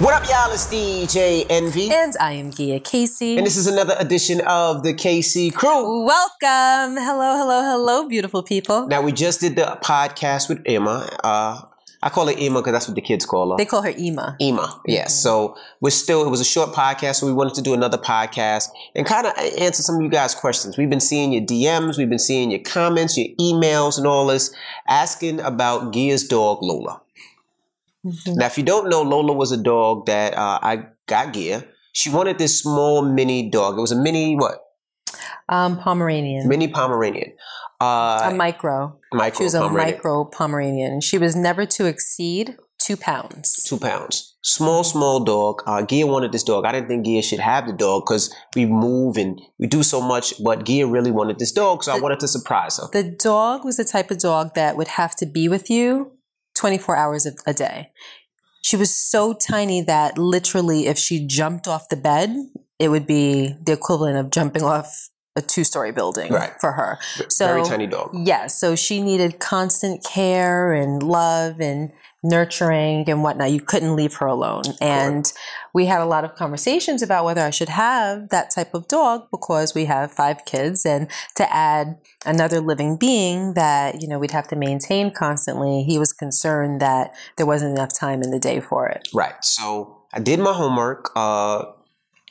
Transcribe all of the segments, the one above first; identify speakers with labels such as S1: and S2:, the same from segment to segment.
S1: What up, y'all? It's DJ Envy.
S2: And I am Gia Casey.
S1: And this is another edition of the Casey Crew.
S2: Welcome. Hello, hello, hello, beautiful people.
S1: Now, we just did the podcast with Emma. Uh, I call her Emma because that's what the kids call her.
S2: They call her Ema.
S1: Ema, yes. So we're still, it was a short podcast, so we wanted to do another podcast and kind of answer some of you guys' questions. We've been seeing your DMs, we've been seeing your comments, your emails, and all this, asking about Gia's dog, Lola. Mm-hmm. Now, if you don't know, Lola was a dog that uh, I got Gia. She wanted this small mini dog. It was a mini what?
S2: Um, Pomeranian.
S1: Mini Pomeranian.
S2: Uh, a micro.
S1: Micro.
S2: She was a micro Pomeranian. She was never to exceed two pounds.
S1: Two pounds. Small, small dog. Uh, Gia wanted this dog. I didn't think Gia should have the dog because we move and we do so much, but Gia really wanted this dog, so the, I wanted to surprise her.
S2: The dog was the type of dog that would have to be with you 24 hours a day. She was so tiny that literally, if she jumped off the bed, it would be the equivalent of jumping off a two-story building
S1: right.
S2: for her.
S1: So very tiny dog.
S2: Yes, yeah, so she needed constant care and love and nurturing and whatnot. You couldn't leave her alone. And we had a lot of conversations about whether I should have that type of dog because we have five kids and to add another living being that, you know, we'd have to maintain constantly. He was concerned that there wasn't enough time in the day for it.
S1: Right. So I did my homework. Uh,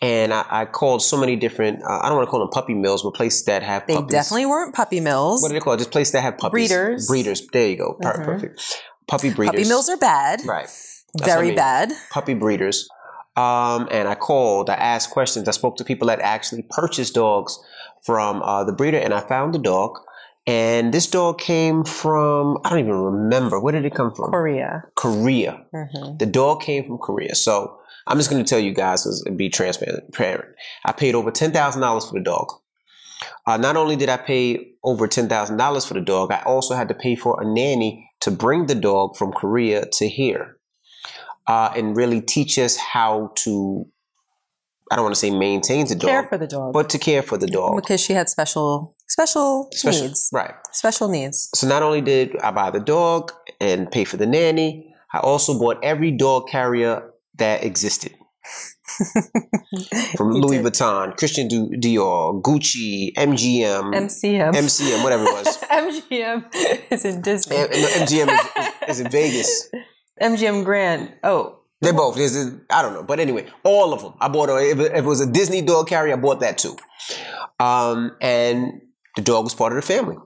S1: and I, I, called so many different. Uh, I don't want to call them puppy mills, but places that have.
S2: They
S1: puppies.
S2: definitely weren't puppy mills.
S1: What are they called? Just places that have puppies.
S2: Breeders.
S1: Breeders. There you go. Mm-hmm. Perfect. Puppy breeders.
S2: Puppy mills are bad.
S1: Right.
S2: That's Very I mean. bad.
S1: Puppy breeders. Um, and I called. I asked questions. I spoke to people that actually purchased dogs from uh, the breeder, and I found the dog. And this dog came from, I don't even remember. Where did it come from?
S2: Korea.
S1: Korea. Mm-hmm. The dog came from Korea. So I'm just going to tell you guys and be transparent. I paid over $10,000 for the dog. Uh, not only did I pay over $10,000 for the dog, I also had to pay for a nanny to bring the dog from Korea to here uh, and really teach us how to I don't want to say maintain the dog.
S2: Care for the dog.
S1: But to care for the dog.
S2: Because she had special special, special needs.
S1: Right.
S2: Special needs.
S1: So not only did I buy the dog and pay for the nanny, I also bought every dog carrier that existed. From Louis did. Vuitton, Christian Dior, Gucci, MGM,
S2: MCM,
S1: MCM, whatever it was.
S2: MGM is in Disney.
S1: M- MGM is, is, is in Vegas.
S2: MGM Grand. Oh,
S1: they both. There's a, I don't know, but anyway, all of them. I bought. A, if it was a Disney dog carrier, I bought that too. Um, and the dog was part of the family.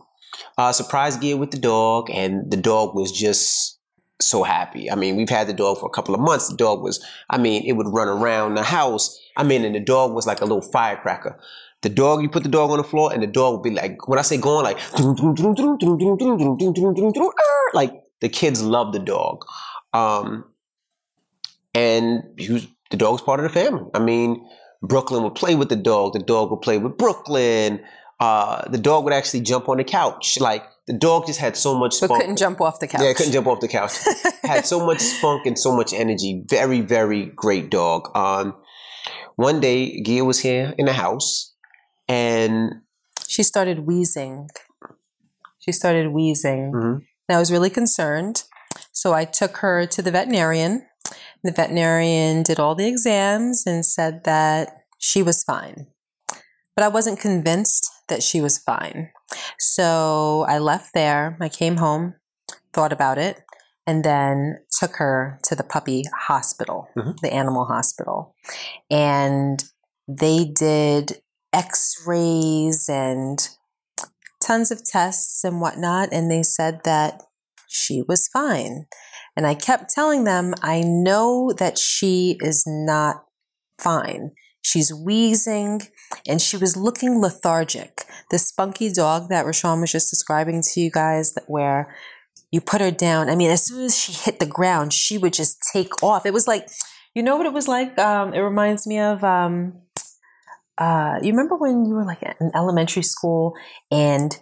S1: Uh, surprise Gia with the dog, and the dog was just so happy. I mean, we've had the dog for a couple of months. The dog was, I mean, it would run around the house. I mean, and the dog was like a little firecracker. The dog, you put the dog on the floor, and the dog would be like, when I say going, like, like the kids love the dog. Um, and was, the dog's part of the family. I mean, Brooklyn would play with the dog. The dog would play with Brooklyn. Uh, the dog would actually jump on the couch. Like the dog just had so much.
S2: But couldn't jump off the couch.
S1: Yeah, couldn't jump off the couch. had so much spunk and so much energy. Very, very great dog. Um, one day, Gia was here in the house, and
S2: she started wheezing. She started wheezing. Mm-hmm. And I was really concerned. So I took her to the veterinarian. The veterinarian did all the exams and said that she was fine. But I wasn't convinced that she was fine. So I left there. I came home, thought about it, and then took her to the puppy hospital, mm-hmm. the animal hospital. And they did x rays and tons of tests and whatnot. And they said that she was fine. And I kept telling them, I know that she is not fine. She's wheezing and she was looking lethargic. The spunky dog that Raashaun was just describing to you guys, that where you put her down. I mean, as soon as she hit the ground, she would just take off. It was like, you know what it was like? Um, it reminds me of, um, uh, you remember when you were like in elementary school and,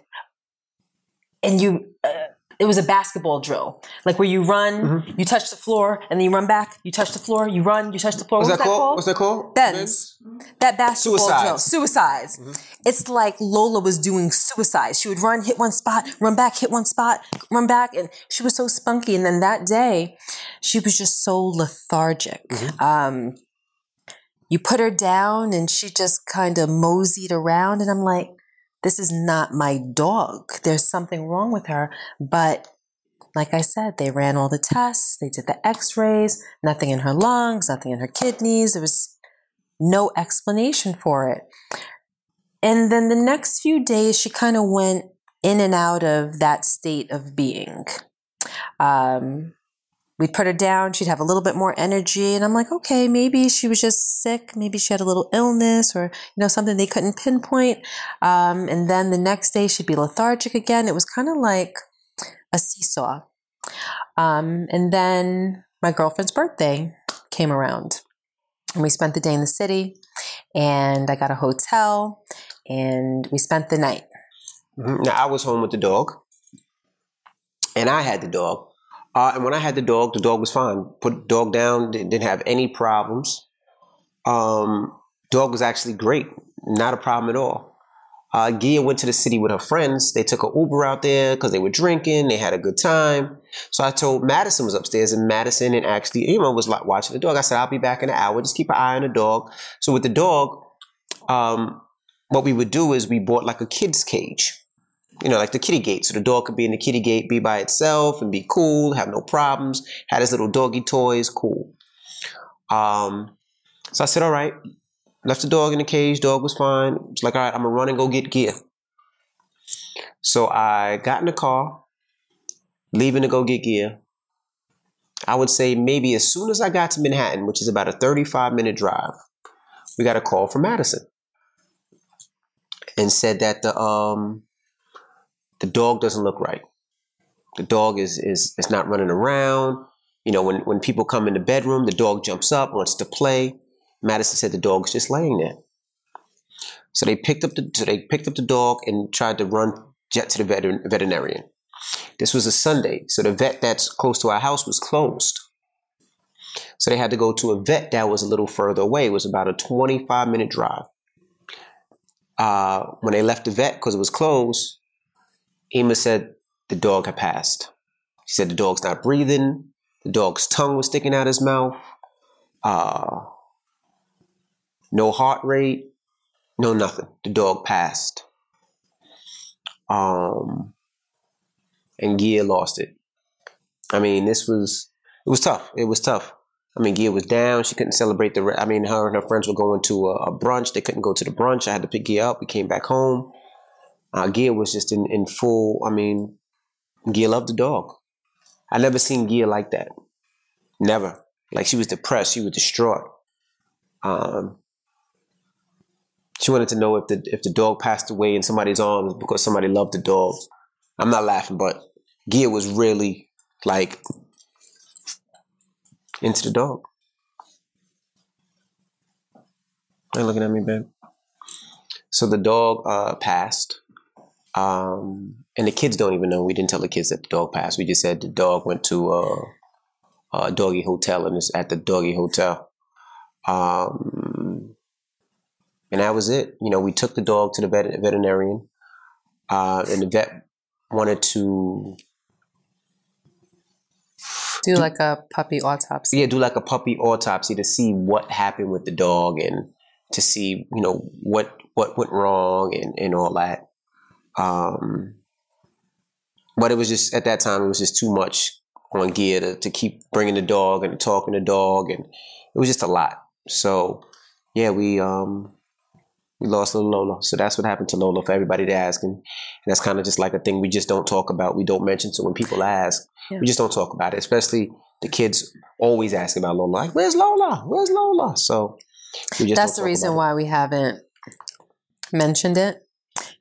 S2: and you, uh, it was a basketball drill, like where you run,
S1: Mm-hmm.
S2: you touch the floor, and then you run back. You touch the floor, you run, you touch the floor.
S1: What's
S2: What
S1: that
S2: was
S1: called? What's that called?
S2: Ben's. That basketball
S1: Suicides.
S2: drill. Suicides. It's like Lola was doing suicide. She would run, hit one spot, run back, hit one spot, run back, and she was so spunky. And then that day, she was just so lethargic. Um, you put her down, and she just kind of moseyed around, and I'm like, this is not my dog. There's something wrong with her. But like I said, they ran all the tests, they did the x rays, nothing in her lungs, nothing in her kidneys. There was no explanation for it. And then the next few days, she kind of went in and out of that state of being. Um, we'd put her down, she'd have a little bit more energy. And I'm like, okay, maybe she was just sick. Maybe she had a little illness or, you know, something they couldn't pinpoint. Um, and then the next day, she'd be lethargic again. It was kind of like a seesaw. Um, and then my girlfriend's birthday came around. And we spent the day in the city. And I got a hotel. And we spent the night.
S1: Mhm. Now I was home with the dog, and I had the dog. Uh, and when I had the dog, the dog was fine. Put dog down, didn't have any problems. Um, dog was actually great, not a problem at all. Uh, Gia went to the city with her friends. They took an Uber out there because they were drinking. They had a good time. So I told Madison was upstairs, and Madison and actually Emma was like watching the dog. I said, "I'll be back in an hour. Just keep an eye on the dog." So with the dog, um, what we would do is we bought like a kid's cage you know, like the kitty gate. So the dog could be in the kitty gate, be by itself and be cool, have no problems. Had his little doggy toys, cool. Um, so I said, all right. Left the dog in the cage. Dog was fine. It's like, all right, I'm gonna run and go get Gia. So I got in the car, leaving to go get Gia. I would say maybe as soon as I got to Manhattan, which is about a 35 minute drive, we got a call from Madison and said that the um the dog doesn't look right. The dog is is is not running around. You know, when when people come in the bedroom, the dog jumps up, wants to play. Madison said the dog's just laying there. So they picked up the so they picked up the dog and tried to run jet to the veterin, veterinarian. This was a Sunday, so the vet that's close to our house was closed. So they had to go to a vet that was a little further away. It was about a 25 minute drive. Uh, when they left the vet because it was closed, Ema said the dog had passed. She said the dog's not breathing. The dog's tongue was sticking out his mouth. Uh, no heart rate. No nothing. The dog passed. Um, and Gia lost it. I mean, this was it was tough. It was tough. I mean, Gia was down. She couldn't celebrate the. re- I mean, her and her friends were going to a, a brunch. They couldn't go to the brunch. I had to pick Gia up. We came back home. Uh, Gia was just in, in full. I mean, Gia loved the dog. I never seen Gia like that. Never. Like she was depressed. She was distraught. Um, she wanted to know if the if the dog passed away in somebody's arms because somebody loved the dog. I'm not laughing, but Gia was really like into the dog. They're looking at me, babe? So the dog uh, passed. Um, and the kids don't even know. We didn't tell the kids that the dog passed. We just said the dog went to uh, a doggy hotel and is at the doggy hotel. Um, and that was it. You know, we took the dog to the vet- veterinarian, uh, and the vet wanted to
S2: Do like a puppy autopsy.
S1: yeah do like a puppy autopsy to see what happened with the dog and to see you know what what went wrong and and all that. Um, but it was just at that time it was just too much on Gia to, to keep bringing the dog and talking to the dog and it was just a lot. So yeah, we um we lost little Lola. So that's what happened to Lola for everybody to ask and, and that's kind of just like a thing we just don't talk about. We don't mention. So when people ask,
S2: Yeah.
S1: we just don't talk about it. Especially the kids always ask about Lola. Like, where's Lola? Where's Lola? So we just
S2: That's the reason
S1: about it.
S2: why we haven't mentioned it.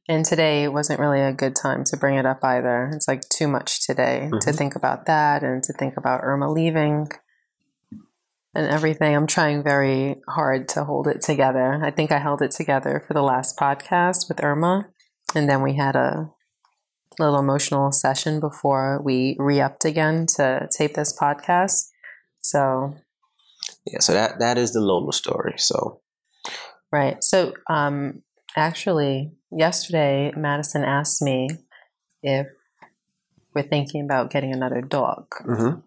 S2: And today wasn't really a good time to bring it up either. It's like too much today to
S1: Mhm.
S2: think about that and to think about Irma leaving and everything. I'm trying very hard to hold it together. I think I held it together for the last podcast with Irma. And then we had a little emotional session before we re-upped again to tape this podcast. So
S1: Yeah, so that that is the Lola story. So
S2: right. So um actually yesterday Madison asked me if we're thinking about getting another dog.
S1: mhm.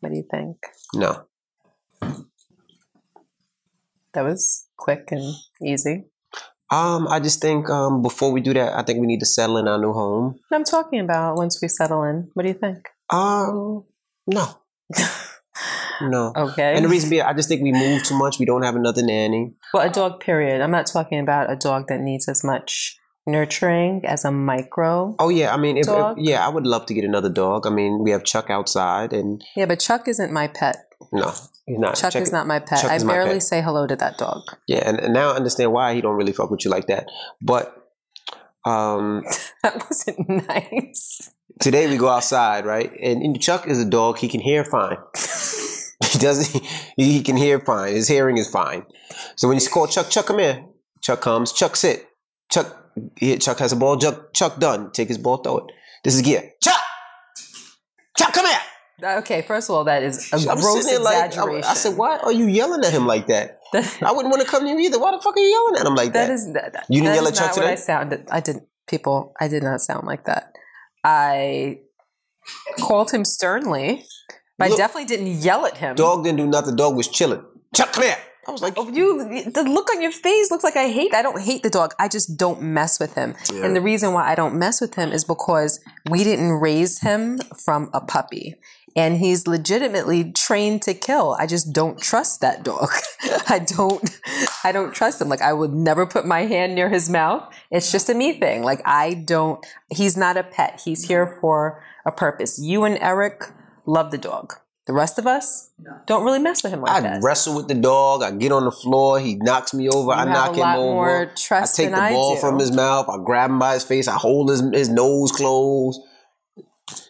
S2: What do you think?
S1: no.
S2: That was quick and easy.
S1: Um, I just think um before we do that, I think we need to settle in our new home.
S2: I'm talking about once we settle in. What do you think?
S1: Um, no, no.
S2: Okay.
S1: And the reason being, I just think we move too much. We don't have another nanny.
S2: Well, a dog, period. I'm not talking about a dog that needs as much nurturing as a micro.
S1: Oh yeah, I mean, if, if yeah, I would love to get another dog. I mean, we have Chuck outside, and
S2: Yeah, but Chuck isn't my pet.
S1: no, he's not.
S2: Chuck is not my pet.
S1: Chuck
S2: I barely
S1: pet.
S2: say hello to that dog.
S1: Yeah, and, and now I understand why he don't really fuck with you like that. But um,
S2: That wasn't nice.
S1: today we go outside, right? And, and Chuck is a dog; he can hear fine. he doesn't. He, can hear fine. His hearing is fine. So when you call Chuck, Chuck, come here. Chuck comes. Chuck, sit. Chuck. Here, Chuck has a ball. Chuck, Chuck, done. Take his ball, throw it. This is Gia. Chuck. Chuck, come here.
S2: Okay, first of all, that is a
S1: I'm
S2: gross
S1: there like, I,
S2: exaggeration.
S1: I said, why are you yelling at him like that? I wouldn't want to come near you either. Why the fuck are you yelling at him like that?
S2: that is that,
S1: You didn't
S2: that
S1: yell at Chuck
S2: what I
S1: today?
S2: sounded. I didn't. People, I did not sound like that. I called him sternly. But I definitely didn't yell at him.
S1: Dog didn't do nothing. Dog was chilling. Here. I was like,
S2: Oh, You, the look on your face looks like I hate. I don't hate the dog. I just don't mess with him.
S1: Yeah.
S2: And the reason why I don't mess with him is because we didn't raise him from a puppy, and he's legitimately trained to kill. I just don't trust that dog. I don't. I don't trust him. Like I would never put my hand near his mouth. It's just a me thing. Like I don't. He's not a pet. He's here for a purpose. You and Eric love the dog. The rest of us don't really mess with him like
S1: I
S2: that.
S1: I wrestle with the dog. I get on the floor. He knocks me over. I
S2: You have
S1: knock him over.
S2: more
S1: I take
S2: than
S1: the ball from his mouth. I grab him by his face. I hold his, his nose closed.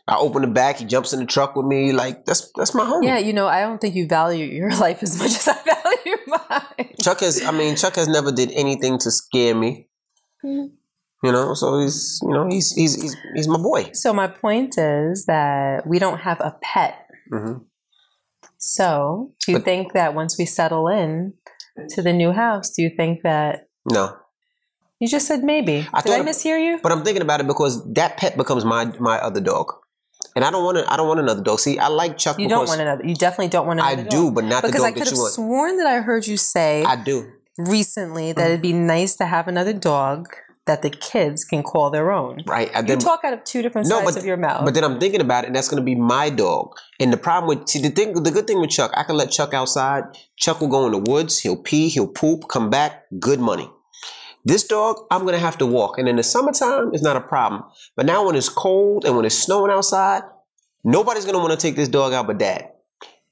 S1: I open the back. He jumps in the truck with me. Like that's that's my home.
S2: Yeah, you know, I don't think you value your life as much as I value mine.
S1: Chuck has. I mean, Chuck has never did anything to scare me.
S2: Mhm.
S1: You know, so he's you know he's he's he's, he's my boy.
S2: So my point is that we don't have a pet.
S1: hmm
S2: So do you
S1: But-
S2: think that once we settle in to the new house, do you think that
S1: No,
S2: you just said maybe?
S1: I
S2: Did I mishear you?
S1: But I'm thinking about it because that pet becomes my my other dog, and I don't want to. I don't want another dog. See, I like Chuck.
S2: You don't want another. You definitely don't want another.
S1: I
S2: another.
S1: do, but not
S2: because
S1: the
S2: I
S1: dog
S2: could
S1: that
S2: have sworn that I heard you say
S1: I do.
S2: recently that it'd be nice to have another dog that the kids can call their own.
S1: Right. I
S2: You talk out of two different
S1: No,
S2: sides
S1: but-
S2: of your mouth.
S1: but then I'm thinking about it, and that's going to be my dog. And the problem with see the thing, the good thing with Chuck, I can let Chuck outside. Chuck will go in the woods. He'll pee. He'll poop. Come back. Good money. This dog, I'm gonna have to walk, and in the summertime, it's not a problem. But now, when it's cold and when it's snowing outside, nobody's gonna want to take this dog out but Dad.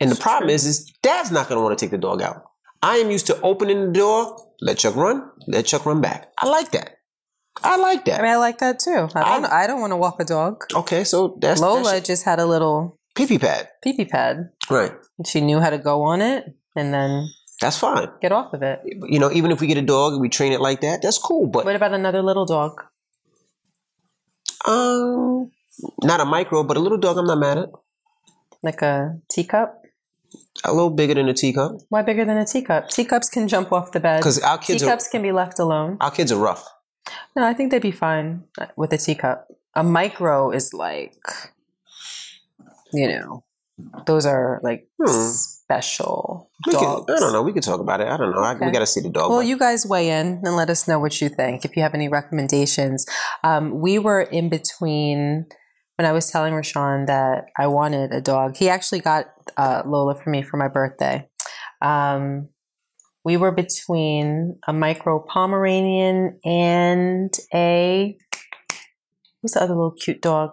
S1: And the problem is, is Dad's not gonna want to take the dog out. I am used to opening the door, let Chuck run, let Chuck run back. I like that. I like that.
S2: I mean, I like that too. I don't. I, don't want to walk a dog.
S1: Okay, so that's
S2: Lola
S1: that's
S2: just had a little
S1: pee pee pad.
S2: pee pee pad.
S1: Right.
S2: And she knew how to go on it and then
S1: That's fine.
S2: get off of it.
S1: You know, even if we get a dog and we train it like that, that's cool. But
S2: What about another little dog?
S1: um, not a micro, but a little dog, I'm not mad at.
S2: Like a teacup?
S1: A little bigger than a teacup
S2: Why bigger than a teacup? Teacups can jump off the bed.
S1: because our kids are
S2: Teacups can be left alone.
S1: our kids are rough.
S2: No, I think they'd be fine with a teacup. A micro is like, you know, those are like
S1: Hmm.
S2: special
S1: We
S2: dogs.
S1: I don't know. We could talk about it. I don't know. I, we got to see the dog.
S2: Well, you guys weigh in and let us know what you think. If you have any recommendations, um, we were in between when I was telling Raashaun that I wanted a dog. He actually got uh, Lola for me for my birthday. Um, we were between a micro Pomeranian and a who's the other little cute dog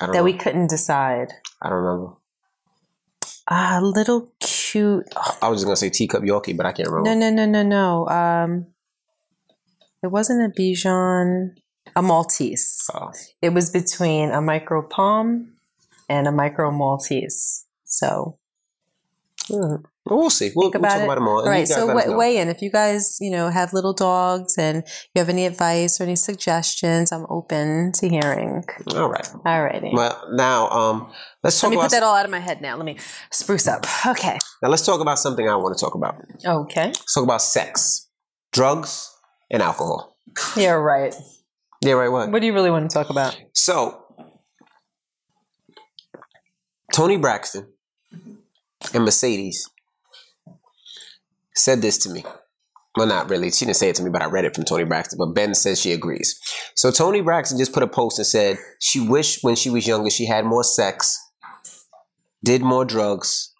S2: that
S1: know.
S2: we couldn't decide.
S1: I don't remember.
S2: A little cute.
S1: I was just gonna say teacup Yorkie, but I can't remember.
S2: No, no, no, no, no. Um, it wasn't a Bichon, a Maltese.
S1: Oh.
S2: It was between a micro Pom and a micro Maltese. So
S1: Well, we'll see. We'll, we'll talk
S2: it.
S1: about it more.
S2: All right, so w- weigh in if you guys, you know, have little dogs and you have any advice or any suggestions. I'm open to hearing.
S1: All right.
S2: All righty.
S1: Well, now um, let's talk
S2: Let me
S1: about
S2: put that all out of my head now. Let me spruce up. Okay.
S1: now. Let's talk about something I want to talk about.
S2: Okay.
S1: Let's talk about sex, drugs, and alcohol.
S2: Yeah, right.
S1: Yeah, right. What?
S2: What do you really want to talk about?
S1: So, Toni Braxton and Mercedes said this to me. Well, not really. She didn't say it to me, but I read it from Toni Braxton. But Ben says she agrees. So Toni Braxton just put a post and said she wished when she was younger she had more sex, did more drugs,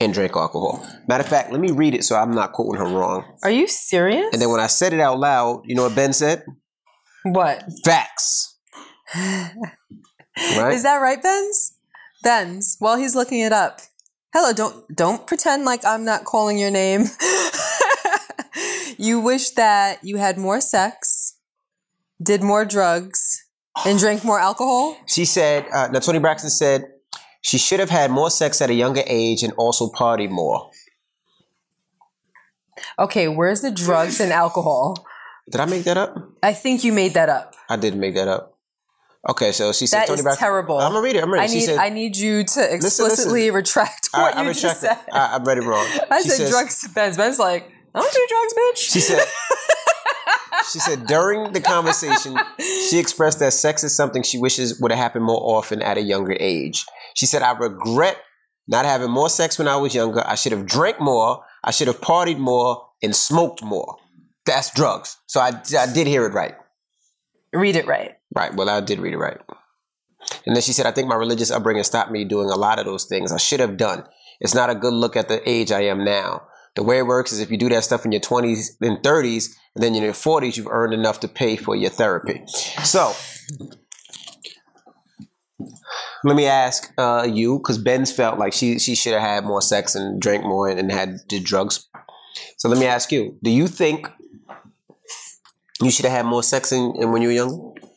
S1: and drank alcohol. Matter of fact, let me read it so I'm not quoting her wrong.
S2: Are you serious?
S1: And then when I said it out loud, you know what Ben said?
S2: what?
S1: Facts. Right?
S2: Is that right, Ben's? Benz, while he's looking it up. Hello, don't don't pretend like I'm not calling your name. you wish that you had more sex, did more drugs, and drank more alcohol?
S1: She said, uh, now Toni Braxton said she should have had more sex at a younger age and also party more.
S2: Okay, where's the drugs and alcohol?
S1: Did I make that up?
S2: I think you made that up.
S1: I didn't make that up. Okay, so she said
S2: That
S1: Toni
S2: is
S1: Braxton.
S2: terrible.
S1: I'm gonna read it. I'm ready.
S2: I
S1: she
S2: need
S1: said,
S2: I need you to explicitly retract what
S1: I
S2: you just
S1: retract
S2: said.
S1: I, I read it wrong.
S2: I
S1: She
S2: said
S1: says-
S2: drugs to Benz. Ben's like, I don't do drugs, bitch.
S1: She said. She said during the conversation, she expressed that sex is something she wishes would have happened more often at a younger age. She said, I regret not having more sex when I was younger. I should have drank more. I should have partied more and smoked more. That's drugs. So I, I did hear it right.
S2: Read it right.
S1: Right. Well, I did read it right. And then she said, I think my religious upbringing stopped me doing a lot of those things I should have done. It's not a good look at the age I am now. The way it works is if you do that stuff in your 20s and 30s, and then in your 40s, you've earned enough to pay for your therapy. So, let me ask uh, you, because Ben's felt like she, she should have had more sex and drank more and had did drugs. So, let me ask you, do you think you should have had more sex in, in when you were younger?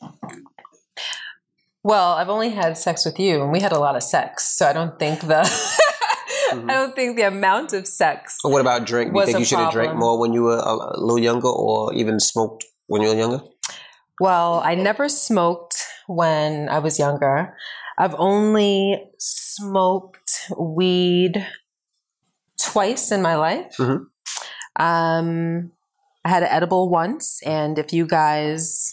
S2: Well, I've only had sex with you, and we had a lot of sex, so I don't think the
S1: Mm-hmm.
S2: I don't think the amount of sex.
S1: Or what about drink? Do you think you should have drank more when you were a, little younger, or even smoked when you were younger?
S2: Well, I never smoked when I was younger. I've only smoked weed twice in my life.
S1: Mhm.
S2: Um, I had an edible once, and if you guys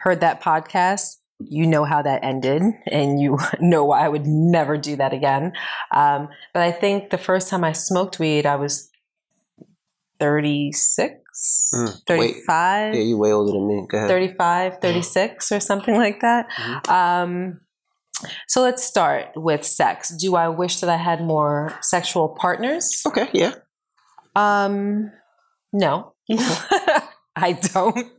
S2: heard that podcast, you know how that ended, and you know why I would never do that again. Um, but I think the first time I smoked weed, I was 36,
S1: Mm, wait.
S2: 35.
S1: Yeah, you're way older than me. Go ahead.
S2: 35, 36 or something like that. Um, so let's start with sex. Do I wish that I had more sexual partners?
S1: Okay, yeah.
S2: Um, no, I don't.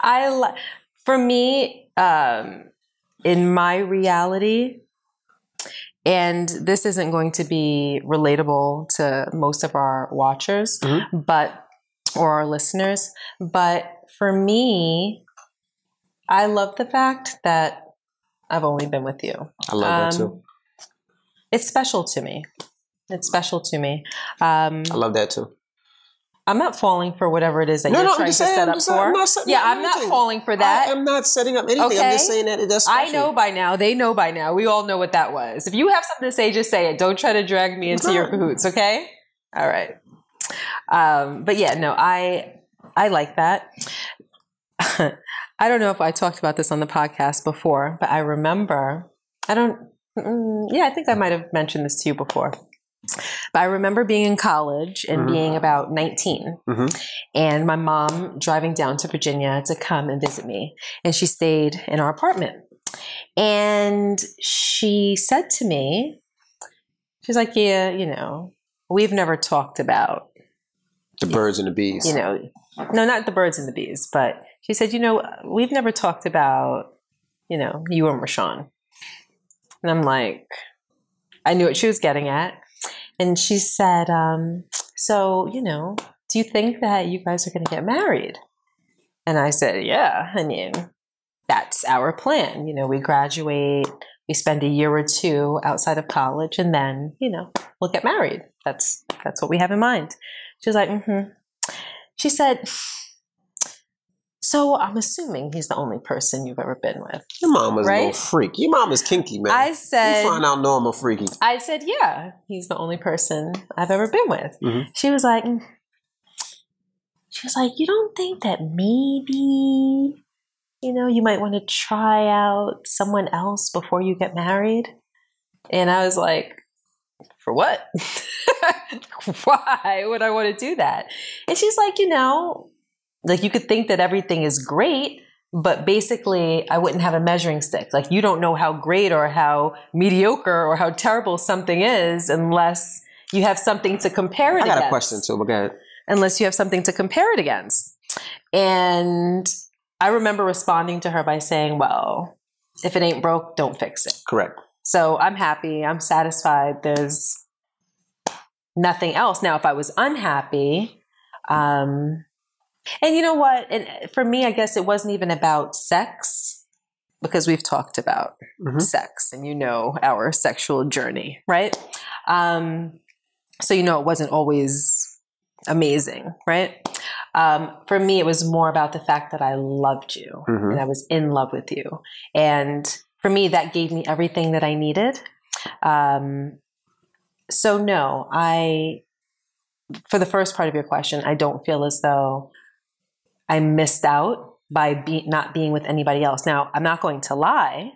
S2: I li- for me, um, in my reality, and this isn't going to be relatable to most of our watchers,
S1: Mhm.
S2: but or our listeners, but for me, I love the fact that I've only been with you.
S1: I love that
S2: Um,
S1: too.
S2: It's special to me. It's special to me. Um,
S1: I love that too.
S2: I'm not falling for whatever it is that
S1: No,
S2: you're
S1: no,
S2: trying to
S1: saying,
S2: set up for.
S1: I'm not
S2: yeah, I'm not falling for that.
S1: I am not setting up anything. I'm just saying that that's
S2: I know by now. They know by now. We all know what that was. If you have something to say, just say it. Don't try to drag me into your
S1: Right.
S2: cahoots. Okay. All right. Um, but yeah, no, I I like that. I don't know if I talked about this on the podcast before, but I remember. I don't. mm, Yeah, I think I might have mentioned this to you before. But I remember being in college and
S1: Mhm.
S2: being about 19
S1: Mhm.
S2: and my mom driving down to Virginia to come and visit me. And she stayed in our apartment. And she said to me, she's like, Yeah, you know, we've never talked about,
S1: The birds and the bees.
S2: you know, no, not the birds and the bees, but she said, You know, we've never talked about, you know, you and Raashaun. And I'm like, I knew what she was getting at. And she said, um, So, you know, do you think that you guys are going to get married? And I said, Yeah, I mean, that's our plan. You know, we graduate, we spend a year or two outside of college, and then, you know, we'll get married. That's that's what we have in mind. She was like, mm-hmm. She said, so I'm assuming he's the only person you've ever been with.
S1: Your mom is a
S2: Right?
S1: little freak. Your mom is kinky, man.
S2: I said.
S1: you find out normal freaky.
S2: I said, yeah, he's the only person I've ever been with.
S1: Mhm.
S2: She was like, mm. she was like, you don't think that maybe, you know, you might want to try out someone else before you get married? And I was like, for what? Why would I want to do that? And she's like, you know, like you could think that everything is great, but basically I wouldn't have a measuring stick. Like you don't know how great or how mediocre or how terrible something is unless you have something to compare it
S1: I got
S2: against.
S1: a question too, but go ahead.
S2: Unless you have something to compare it against. And I remember responding to her by saying, well, if it ain't broke, don't fix it.
S1: Correct.
S2: So I'm happy. I'm satisfied. There's nothing else. Now, if I was unhappy, um, and you know what? And for me, I guess it wasn't even about sex because we've talked about
S1: Mhm.
S2: sex and you know our sexual journey, right? Um, so you know it wasn't always amazing, right? Um, for me, it was more about the fact that I loved you
S1: Mhm.
S2: and I was in love with you. And for me, that gave me everything that I needed. Um, so, no, I, for the first part of your question, I don't feel as though I missed out by be, not being with anybody else. Now, I'm not going to lie.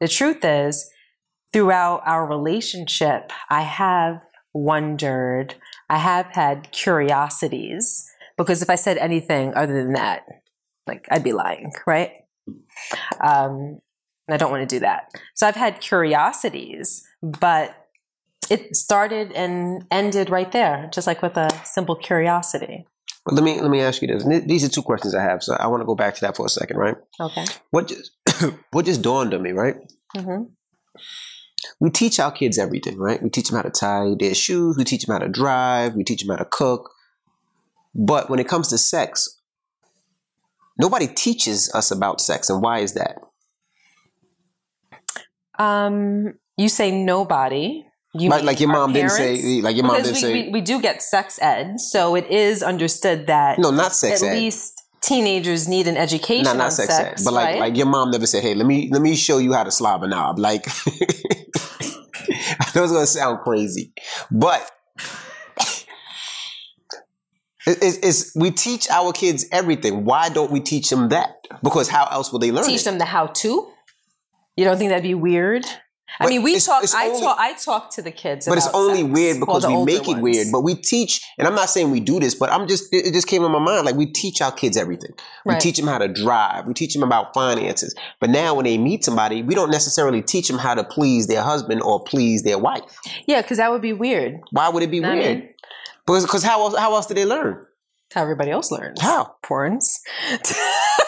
S2: The truth is, throughout our relationship, I have wondered, I have had curiosities, because if I said anything other than that, like I'd be lying, right? Um, I don't want to do that. So I've had curiosities, but it started and ended right there, just like with a simple curiosity.
S1: But let me let me ask you this. These are two questions I have, so I want to go back to that for a second, right?
S2: Okay.
S1: What just what just dawned on me, right?
S2: hmm
S1: We teach our kids everything, right? We teach them how to tie their shoes. We teach them how to drive. We teach them how to cook. But when it comes to sex, nobody teaches us about sex, and why is that?
S2: Um, you say nobody. You
S1: Like, like your
S2: our
S1: mom didn't say. Like your mom
S2: because
S1: didn't
S2: we,
S1: say.
S2: we, we do get sex ed, so it is understood that
S1: no, not sex
S2: at
S1: ed.
S2: least teenagers need an education
S1: not not
S2: on
S1: sex,
S2: sex,
S1: ed. But like
S2: right?
S1: like your mom never said, "Hey, let me let me show you how to slob a knob." Like I know it's gonna sound crazy, but it's, it's we teach our kids everything. Why don't we teach them that? Because how else will they learn?
S2: teach
S1: it?
S2: them the how to. You don't think that'd be weird? I
S1: But
S2: mean, we
S1: it's-
S2: talk.
S1: it's
S2: I
S1: only-
S2: talk. I talk to the kids,
S1: But it's only
S2: sex.
S1: weird because
S2: the
S1: we make it
S2: ones.
S1: weird. But we teach, and I'm not saying we do this, but I'm just it just came in my mind. Like we teach our kids everything. We
S2: Right.
S1: teach them how to drive. We teach them about finances. But now when they meet somebody, we don't necessarily teach them how to please their husband or please their wife.
S2: Yeah, because that would be weird.
S1: Why would it be
S2: I
S1: weird?
S2: mean?
S1: Because because how else how else do they learn?
S2: How everybody else learns.
S1: How?
S2: Porns.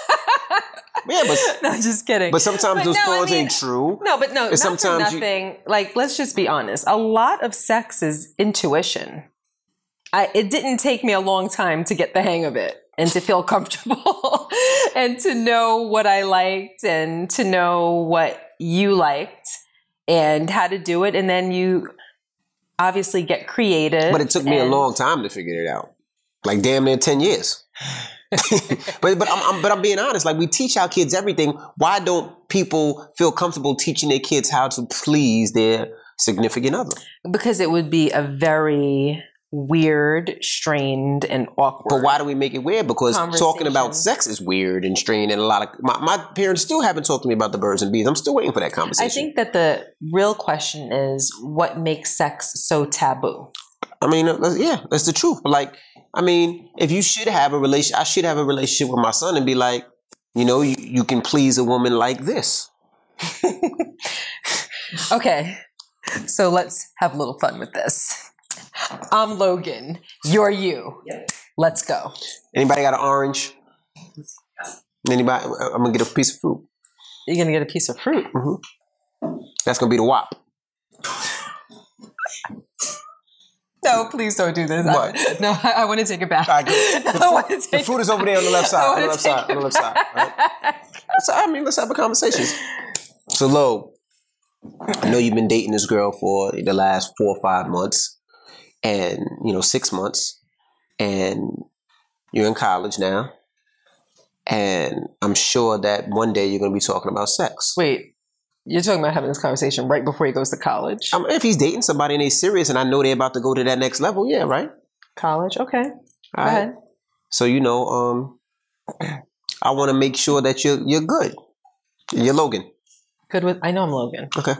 S1: Yeah, but
S2: no, just kidding.
S1: but sometimes
S2: But
S1: those
S2: no, I mean-
S1: ain't true.
S2: No, but no, not
S1: sometimes
S2: for
S1: you-
S2: nothing. like, let's just be honest. A lot of sex is intuition. I, it didn't take me a long time to get the hang of it and to feel comfortable and to know what I liked and to know what you liked and how to do it. And then you obviously get creative.
S1: But it took me a long time to figure it out. Like damn near ten years. but but I'm, I'm but I'm being honest. Like we teach our kids everything. Why don't people feel comfortable teaching their kids how to please their significant other?
S2: because it would be a very weird, strained, and awkward.
S1: But why do we make it weird? Because talking about sex is weird and strained, and a lot of my, my parents still haven't talked to me about the birds and bees. I'm still waiting for that conversation.
S2: I think that the real question is what makes sex so taboo?
S1: I mean, uh, that's- yeah, that's the truth. But like, I mean, if you should have a relation, I should have a relationship with my son and be like, you know, you, you can please a woman like this.
S2: Okay, so let's have a little fun with this. I'm Logan. You're you. Let's go.
S1: Anybody got an orange? Anybody? I'm gonna get a piece of fruit.
S2: You're gonna get a piece of fruit. Mm-hmm.
S1: That's gonna be the wop.
S2: No, please don't do this.
S1: What?
S2: I, no, I, I want to take it back.
S1: All right, good. The
S2: I want to
S1: The fruit is over there on the left side. On the left side. On the left side. Right? So, I mean, let's have a conversation. So, Lo, I know you've been dating this girl for the last four or five months. and you know six months, and you're in college now, and I'm sure that one day you're going to be talking about sex.
S2: Wait, you're talking about having this conversation right before he goes to college?
S1: Um, if he's dating somebody and they're serious, and I know they're about to go to that next level, yeah, right.
S2: college, okay. Go
S1: All right.
S2: ahead.
S1: So you know, um, I want to make sure that you're you're good. You're Logan.
S2: Good with. I know I'm Logan.
S1: Okay.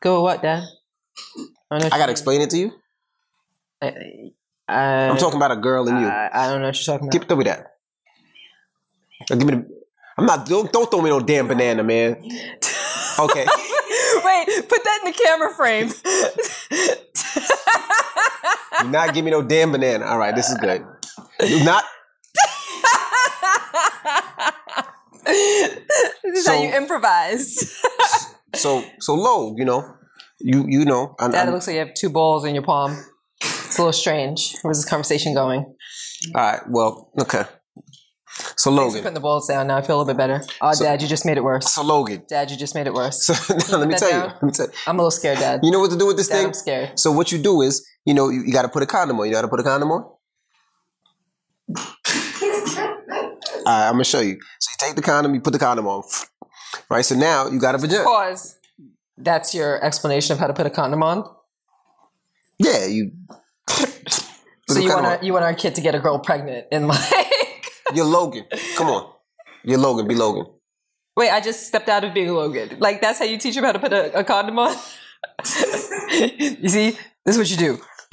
S2: Good with what, Dad? I,
S1: I gotta explain it to you.
S2: I, I,
S1: I'm talking about a girl and you.
S2: I, I don't know what you're talking about.
S1: Give, throw me that. Give me the. I'm not. Don't, don't throw me no damn banana, man. Okay.
S2: Wait, put that in the camera frame.
S1: Do not give me no damn banana. All right, this is good. Do not.
S2: this is how you improvise.
S1: So so low. You know. You you know. I'm,
S2: Dad, it
S1: I'm-
S2: looks like you have two balls in your palm. It's a little strange. Where's this conversation going?
S1: all right. Well. Okay. So
S2: Thanks for
S1: Logan.
S2: putting the balls down. Now I feel a little bit better. Oh,
S1: So-
S2: Dad, you just made it worse.
S1: So Logan.
S2: Dad, you just made it worse.
S1: So now, let me
S2: that
S1: tell you. Let me tell you.
S2: I'm a little scared, Dad.
S1: You know what to do with this
S2: Dad,
S1: thing?
S2: I'm scared.
S1: So what you do is, you know, you, you got to put a condom on. You got to put a condom on. All right, I'm gonna show you. So you take the condom, you put the condom on. Right. So now you got a vagina.
S2: Pause. That's your explanation of how to put a condom on.
S1: Yeah, you.
S2: So you want our, you want our kid to get a girl pregnant and like.
S1: You're Logan. Come on. You're Logan. Be Logan.
S2: Wait, I just stepped out of being Logan. Like that's how you teach him how to put a, a condom on. you see, this is what you do.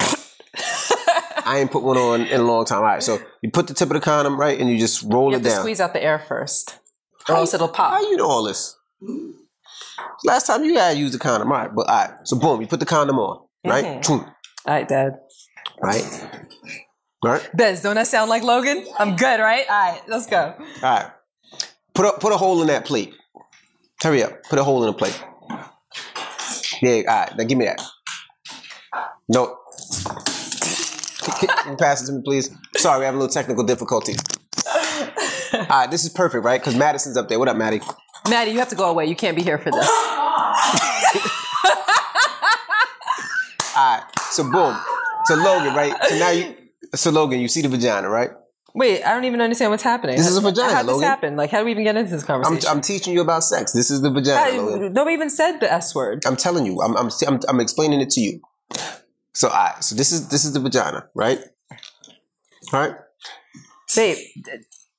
S1: I ain't put one on in a long time. All right. So you put the tip of the condom right, and you just roll
S2: You
S1: it down.
S2: squeeze out the air first, or else it'll pop.
S1: How you know all this? Last time you had used the condom, right? But all right. So boom, you put the condom on, right?
S2: Mhm. All right, Dad.
S1: Right. Right.
S2: Bez, don't that sound like Logan? I'm good, right? All right, let's go.
S1: All right. Put a put a hole in that plate. Hurry up. Put a hole in the plate. Yeah. All right. Now give me that. No. Can you pass it to me, please? Sorry, we have a little technical difficulty. All right. This is perfect, right? Because Madison's up there. What up, Maddie?
S2: Maddie, you have to go away. You can't be here for this.
S1: All right. So boom. So Logan, right? So now you. So Logan, you see the vagina, right?
S2: Wait, I don't even understand what's happening.
S1: This is a vagina,
S2: How did this happen? Like, how do we even get into this
S1: I'm,
S2: conversation?
S1: I'm teaching you about sex. This is the vagina,
S2: I-
S1: Logan.
S2: nobody even said the S word.
S1: I'm telling you. I'm, I'm, I'm, I'm explaining it to you. So, all right. So this is this is the vagina, right? All right.
S2: Babe,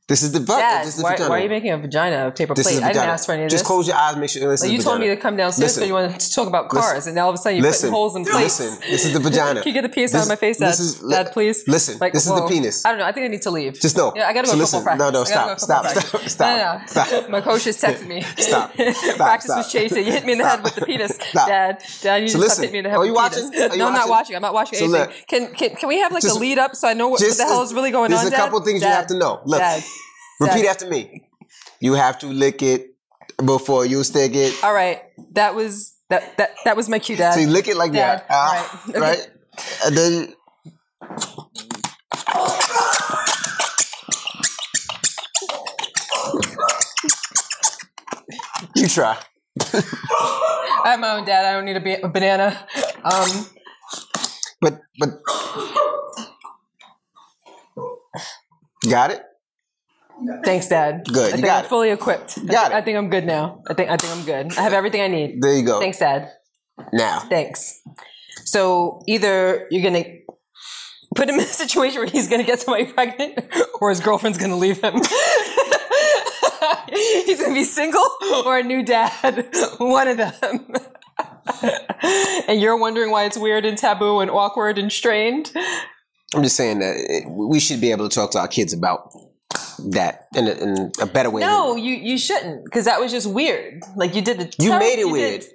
S1: This is the butt.
S2: Dad,
S1: this is the
S2: why,
S1: vagina.
S2: why are you making a vagina of paper
S1: this
S2: plate? I didn't ask for any of this.
S1: Just close your eyes. Make sure. This
S2: Like, you told me to come downstairs because you wanted to talk about cars,
S1: Listen.
S2: and now all of a sudden you're
S1: Listen.
S2: putting holes in plates.
S1: Listen. This is the vagina.
S2: Can you get the penis out of my face, Dad?
S1: this is-
S2: Dad, please.
S1: Listen.
S2: Like,
S1: this is the penis.
S2: I don't know. I think I need to leave.
S1: Just know.
S2: Yeah, I gotta go
S1: So listen.
S2: football
S1: No,
S2: practice.
S1: no,
S2: gotta
S1: stop,
S2: go to football
S1: stop, stop,
S2: No, no, no.
S1: stop.
S2: My coach just texted me.
S1: Stop, stop,
S2: practice
S1: stop.
S2: was changed. He hit me in the head with the penis. Dad, Dad, you just hit me in the head
S1: Are
S2: with
S1: you
S2: the
S1: watching? you
S2: no, I'm not
S1: watching?
S2: I'm not watching anything. can, can we have like a lead up so I know what, what the hell is really going on?
S1: There's
S2: a
S1: couple things you have to know. Look. Repeat after me. You have to lick it before you stick it.
S2: All right, that was that that that was my cue, Dad.
S1: So you lick it like
S2: Dad,
S1: that. Ah,
S2: right. Okay.
S1: right? And then you try.
S2: I have my own dad. I don't need a, ba- a banana. Um,
S1: But but got it?
S2: Thanks, Dad.
S1: Good,
S2: I
S1: you
S2: think
S1: got
S2: I'm
S1: it.
S2: fully equipped. I,
S1: Got
S2: thi-
S1: it.
S2: I think I'm good now. I think I think I'm good. I have everything I need.
S1: There you go.
S2: Thanks, Dad.
S1: Now.
S2: Thanks. So either you're gonna put him in a situation where he's gonna get somebody pregnant, or his girlfriend's gonna leave him. he's gonna be single or a new dad. One of them. and you're wondering why it's weird and taboo and awkward and strained.
S1: I'm just saying that it, we should be able to talk to our kids about that in a, in a better way.
S2: No, you you shouldn't, because that was just weird. Like you did the
S1: You made it
S2: did-
S1: weird.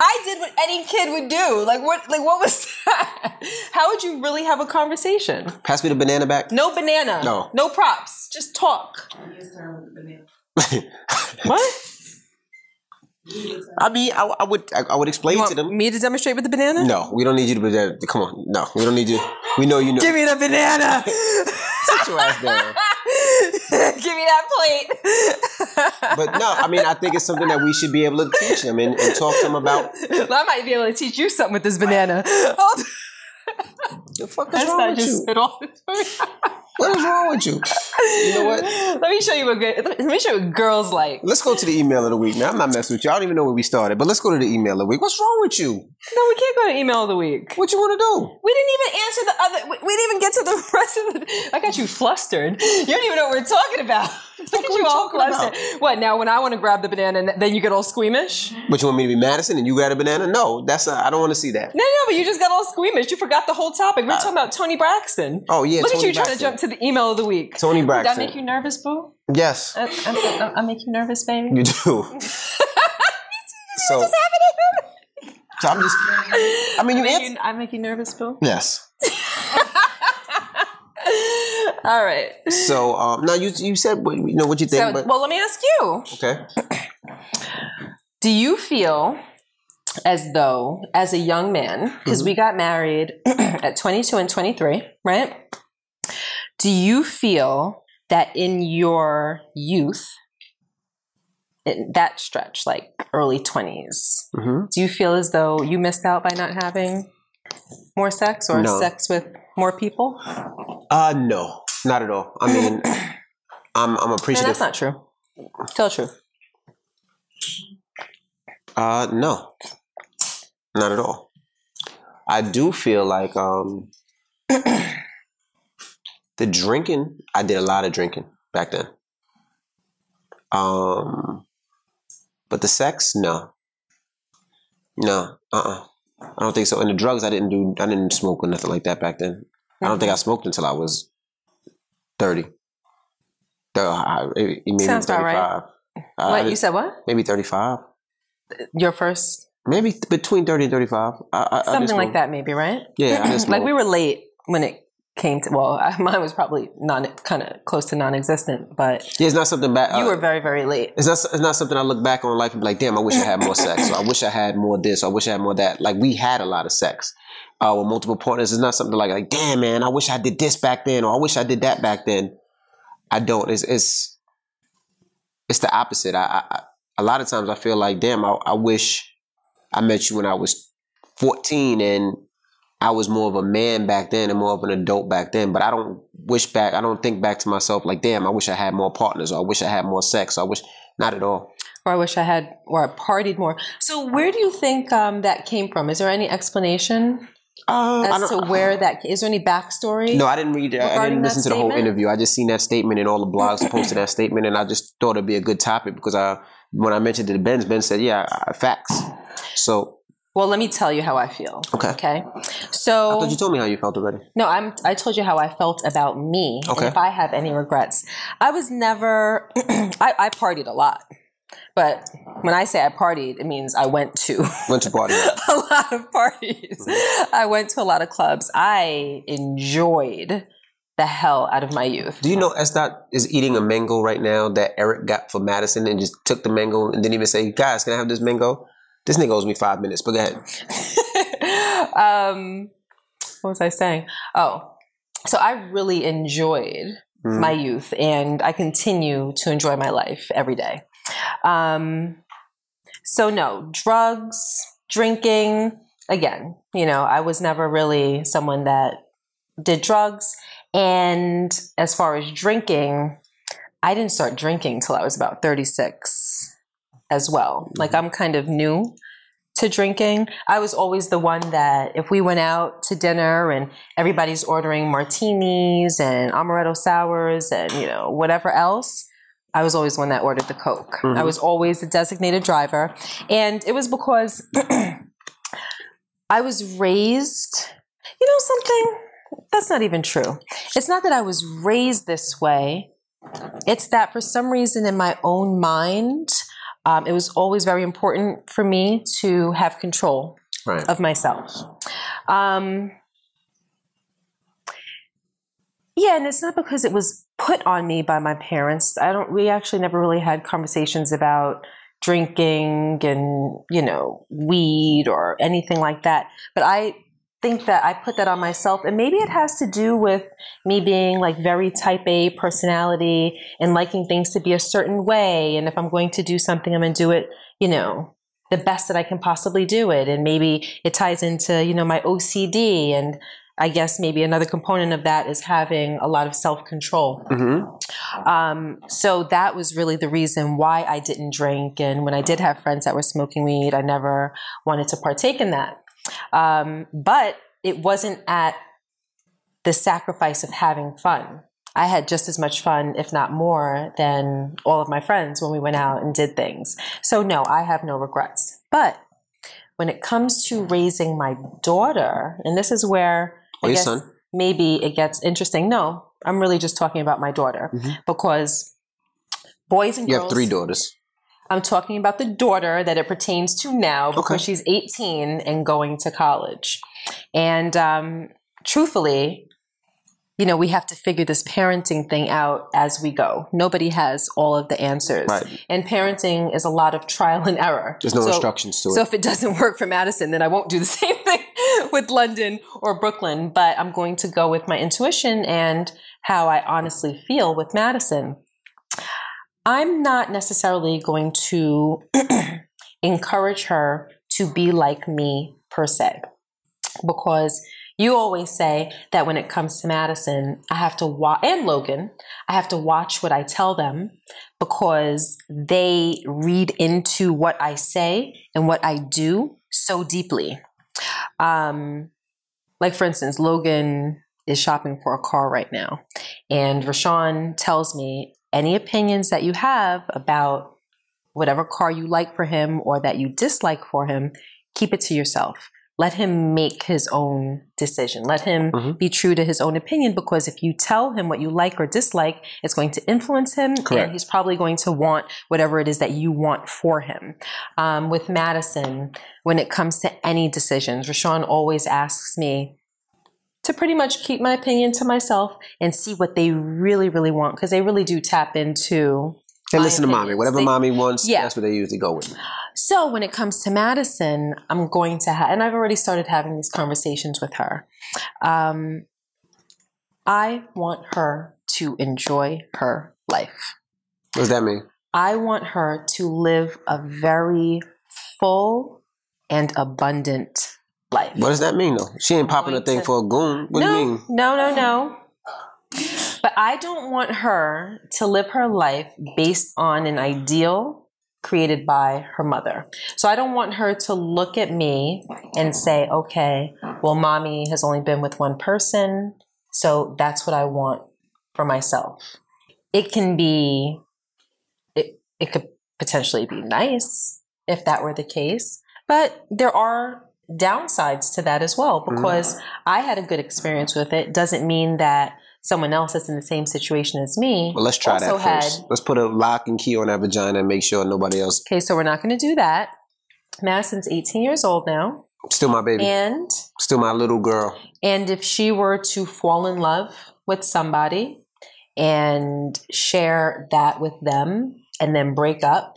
S2: I did what any kid would do. Like what? Like what was that? How would you really have a conversation?
S1: Pass me the banana back.
S2: No banana.
S1: No.
S2: No props. Just talk. What?
S1: I mean, I, I would I, I would explain
S2: You
S1: to them.
S2: me to demonstrate with the banana?
S1: No, we don't need you to. Come on, no, we don't need you. We know you know.
S2: Give me the banana.
S1: Sit your ass down.
S2: Give me that plate.
S1: But no, I mean, I think it's something that we should be able to teach them and, and talk to them about.
S2: Well, I might be able to teach you something with this banana.
S1: The fuck is
S2: That's
S1: wrong with you?
S2: spit all
S1: What is wrong with you? You know what?
S2: Let me show you what good. Let me show you what girls like.
S1: Let's go to the email of the week. Now I'm not messing with you. I don't even know where we started, but let's go to the email of the week. What's wrong with you?
S2: No, we can't go to email of the week.
S1: What you want to do?
S2: We didn't even answer the other. We, we didn't even get to the rest of the. I got you flustered. You don't even know what we're talking about. Look at you all
S1: talking about?
S2: flustered. What now? When I want to grab the banana, then you get all squeamish?
S1: But you want me to be Madison and you got a banana? No, that's uh, I don't want to see that.
S2: no, no, but you just got all squeamish. You forgot the whole topic. We We're uh, talking about Toni Braxton.
S1: Oh yeah,
S2: Look
S1: Toni
S2: at you trying to jump to the email of the week.
S1: Toni Braxton.
S2: Did that make you nervous, boo?
S1: Yes,
S2: I, I, I make you nervous, baby.
S1: you do. so, so I'm just. I mean, you
S2: Make you- I make you nervous, boo.
S1: Yes.
S2: All right.
S1: So um, now you you said what you know what you think,
S2: So,
S1: but
S2: well, let me ask you.
S1: okay.
S2: Do you feel as though, as a young man, because we got married at 22 and 23, right? Do you feel that in your youth, in that stretch, like early 20s,
S1: hmm
S2: do you feel as though you missed out by not having more sex or
S1: No.
S2: sex with more people?
S1: Uh, no, not at all. I mean, I'm I'm
S2: No,
S1: appreciative.
S2: that's not true. Tell the truth.
S1: Uh, no, not at all. I do feel like um, the drinking. I did a lot of drinking back then. Um, but the sex, no, no, uh, uh I don't think so. And the drugs, I didn't do. I didn't smoke or nothing like that back then. I don't think I smoked until I was thirty. Uh, maybe
S2: Sounds about right.
S1: thirty-five. Uh,
S2: what? You said what?
S1: maybe thirty-five.
S2: Your first?
S1: Maybe th- between 30 and 35. I, I, I
S2: Something
S1: just
S2: like that, maybe, right?
S1: Yeah, I just
S2: like we were late when it came to. Well, mine was probably non kind of close to non-existent, but
S1: Yeah, it's not something bad.
S2: you
S1: uh,
S2: were very, very late.
S1: It's not. It's not something I look back on life and be like, damn, I wish I had more sex. Or I wish I had more this. Or I wish I had more that. Like we had a lot of sex uh, with multiple partners. It's not something like, like, damn, man, I wish I did this back then, or I wish I did that back then. I don't. It's it's it's the opposite. I, I I- a lot of times I feel like, damn, I, I wish I met you when I was fourteen and I was more of a man back then and more of an adult back then. But I don't wish back. I don't think back to myself like, damn, I wish I had more partners, or I wish I had more sex. Or I wish not at all.
S2: Or I wish I had, or I partied more. So, where do you think um, that came from? Is there any explanation
S1: Uh,
S2: as to where that? Is there any backstory?
S1: No, I didn't read it. I didn't listen to the whole interview. I just seen that statement and all the blogs posted that statement, and I just thought it'd be a good topic because I, when I mentioned it to Ben, Ben said, "Yeah, facts." So
S2: Well, let me tell you how I feel.
S1: Okay.
S2: Okay. So I
S1: thought you told me how you felt already.
S2: No, I'm. I told you how I felt about me,
S1: Okay.
S2: and if I have any regrets, I was never. I, I partied a lot, but when I say I partied, it means I went to
S1: Went to party.
S2: a lot of parties. Mm-hmm. I went to a lot of clubs. I enjoyed the hell out of my youth.
S1: Do you know Estat is eating a mango right now that Eric got for Madison and just took the mango and didn't even say, "Guys, can I have this mango?" This nigga owes me five minutes, but go ahead.
S2: um, what was I saying? Oh, so I really enjoyed
S1: Mhm.
S2: my youth, and I continue to enjoy my life every day. Um, so no drugs, drinking. Again, you know, I was never really someone that did drugs, and as far as drinking, I didn't start drinking till I was about thirty six, as well. Like I'm kind of new to drinking. I was always the one that if we went out to dinner and everybody's ordering martinis and amaretto sours and you know whatever else, I was always the one that ordered the coke.
S1: Mhm.
S2: I was always the designated driver, and it was because I was raised. You know something? That's not even true. It's not that I was raised this way. It's that for some reason in my own mind, um, it was always very important for me to have control
S1: Right.
S2: of myself. Um, yeah, and it's not because it was put on me by my parents. I don't. We actually never really had conversations about drinking and you know weed or anything like that. But I think that I put that on myself, and maybe it has to do with me being like very type A personality and liking things to be a certain way. And if I'm going to do something, I'm going to do it, you know, the best that I can possibly do it. And maybe it ties into, you know, my OCD and I guess maybe another component of that is having a lot of self control.
S1: Mm-hmm.
S2: Um, so that was really the reason why I didn't drink. And when I did have friends that were smoking weed, I never wanted to partake in that. Um, but it wasn't at the sacrifice of having fun. I had just as much fun, if not more, than all of my friends when we went out and did things. So, no, I have no regrets. But when it comes to raising my daughter, and this is where
S1: Or
S2: I guess
S1: son?
S2: maybe it gets interesting. No, I'm really just talking about my daughter
S1: Mhm.
S2: because boys and
S1: You
S2: girls.
S1: You have three daughters.
S2: I'm talking about the daughter that it pertains to now because
S1: Okay.
S2: she's 18 and going to college. And um, truthfully, you know, we have to figure this parenting thing out as we go. Nobody has all of the answers.
S1: Right.
S2: And parenting is a lot of trial and error.
S1: There's no
S2: So-
S1: instructions to it.
S2: so if it doesn't work for Madison, then I won't do the same thing with London or Brooklyn. But I'm going to go with my intuition and how I honestly feel with Madison. I'm not necessarily going to encourage her to be like me per se, because you always say that when it comes to Madison, I have to watch, and Logan, I have to watch what I tell them because they read into what I say and what I do so deeply. Um, like, for instance, Logan is shopping for a car right now, and Raashaun tells me any opinions that you have about whatever car you like for him or that you dislike for him, keep it to yourself. Let him make his own decision. Let him
S1: Mhm.
S2: be true to his own opinion because if you tell him what you like or dislike, it's going to influence him
S1: Correct.
S2: and he's probably going to want whatever it is that you want for him. Um, with Madison, when it comes to any decisions, Raashaun always asks me to pretty much keep my opinion to myself and see what they really, really want because they really do tap into
S1: They
S2: my
S1: listen to mommy. Whatever
S2: They-
S1: mommy wants,
S2: Yeah.
S1: that's what they usually go with.
S2: So when it comes to Madison, I'm going to have, and I've already started having these conversations with her. Um, I want her to enjoy her life.
S1: What does that mean?
S2: I want her to live a very full and abundant life.
S1: What does that mean, though? She ain't popping a thing
S2: to-
S1: for a goon. What
S2: no,
S1: do you mean?
S2: no, no, no. But I don't want her to live her life based on an ideal created by her mother. So I don't want her to look at me and say, okay, well, mommy has only been with one person, so that's what I want for myself. It can be, it, it could potentially be nice if that were the case, but there are downsides to that as well mm-hmm. because I had a good experience with it. Doesn't mean that someone else that's in the same situation as me.
S1: Well, let's try that first.
S2: had-
S1: Let's put a lock and key on that vagina and make sure nobody else.
S2: Okay, so we're not going to do that. Madison's 18 years old now,
S1: Still my baby.
S2: and
S1: Still my little girl.
S2: and if she were to fall in love with somebody and share that with them, and then break up,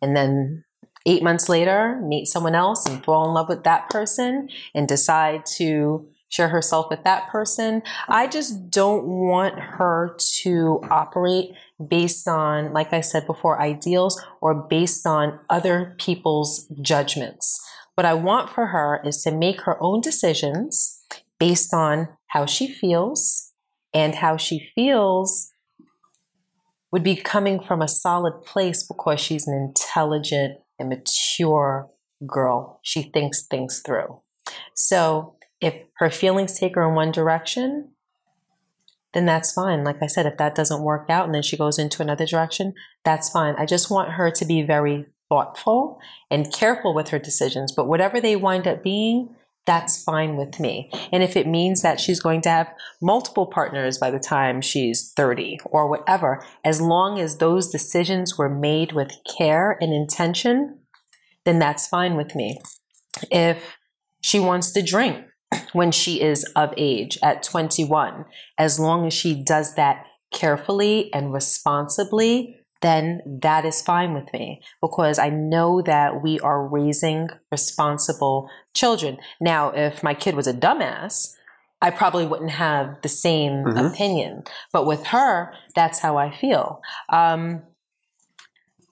S2: and then eight months later meet someone else and fall in love with that person, and decide to share herself with that person, I just don't want her to operate based on, like I said before, ideals or based on other people's judgments. What I want for her is to make her own decisions based on how she feels and how she feels would be coming from a solid place because she's an intelligent mature girl. She thinks things through. So if her feelings take her in one direction, then that's fine. Like I said, if that doesn't work out and then she goes into another direction, that's fine. I just want her to be very thoughtful and careful with her decisions. But whatever they wind up being, that's fine with me. And if it means that she's going to have multiple partners by the time she's 30 or whatever, as long as those decisions were made with care and intention, then that's fine with me. If she wants to drink when she is of age at 21, as long as she does that carefully and responsibly, then that is fine with me because I know that we are raising responsible children. Now, if my kid was a dumbass, I probably wouldn't have the same
S1: Mhm.
S2: opinion. But with her, that's how I feel. Um,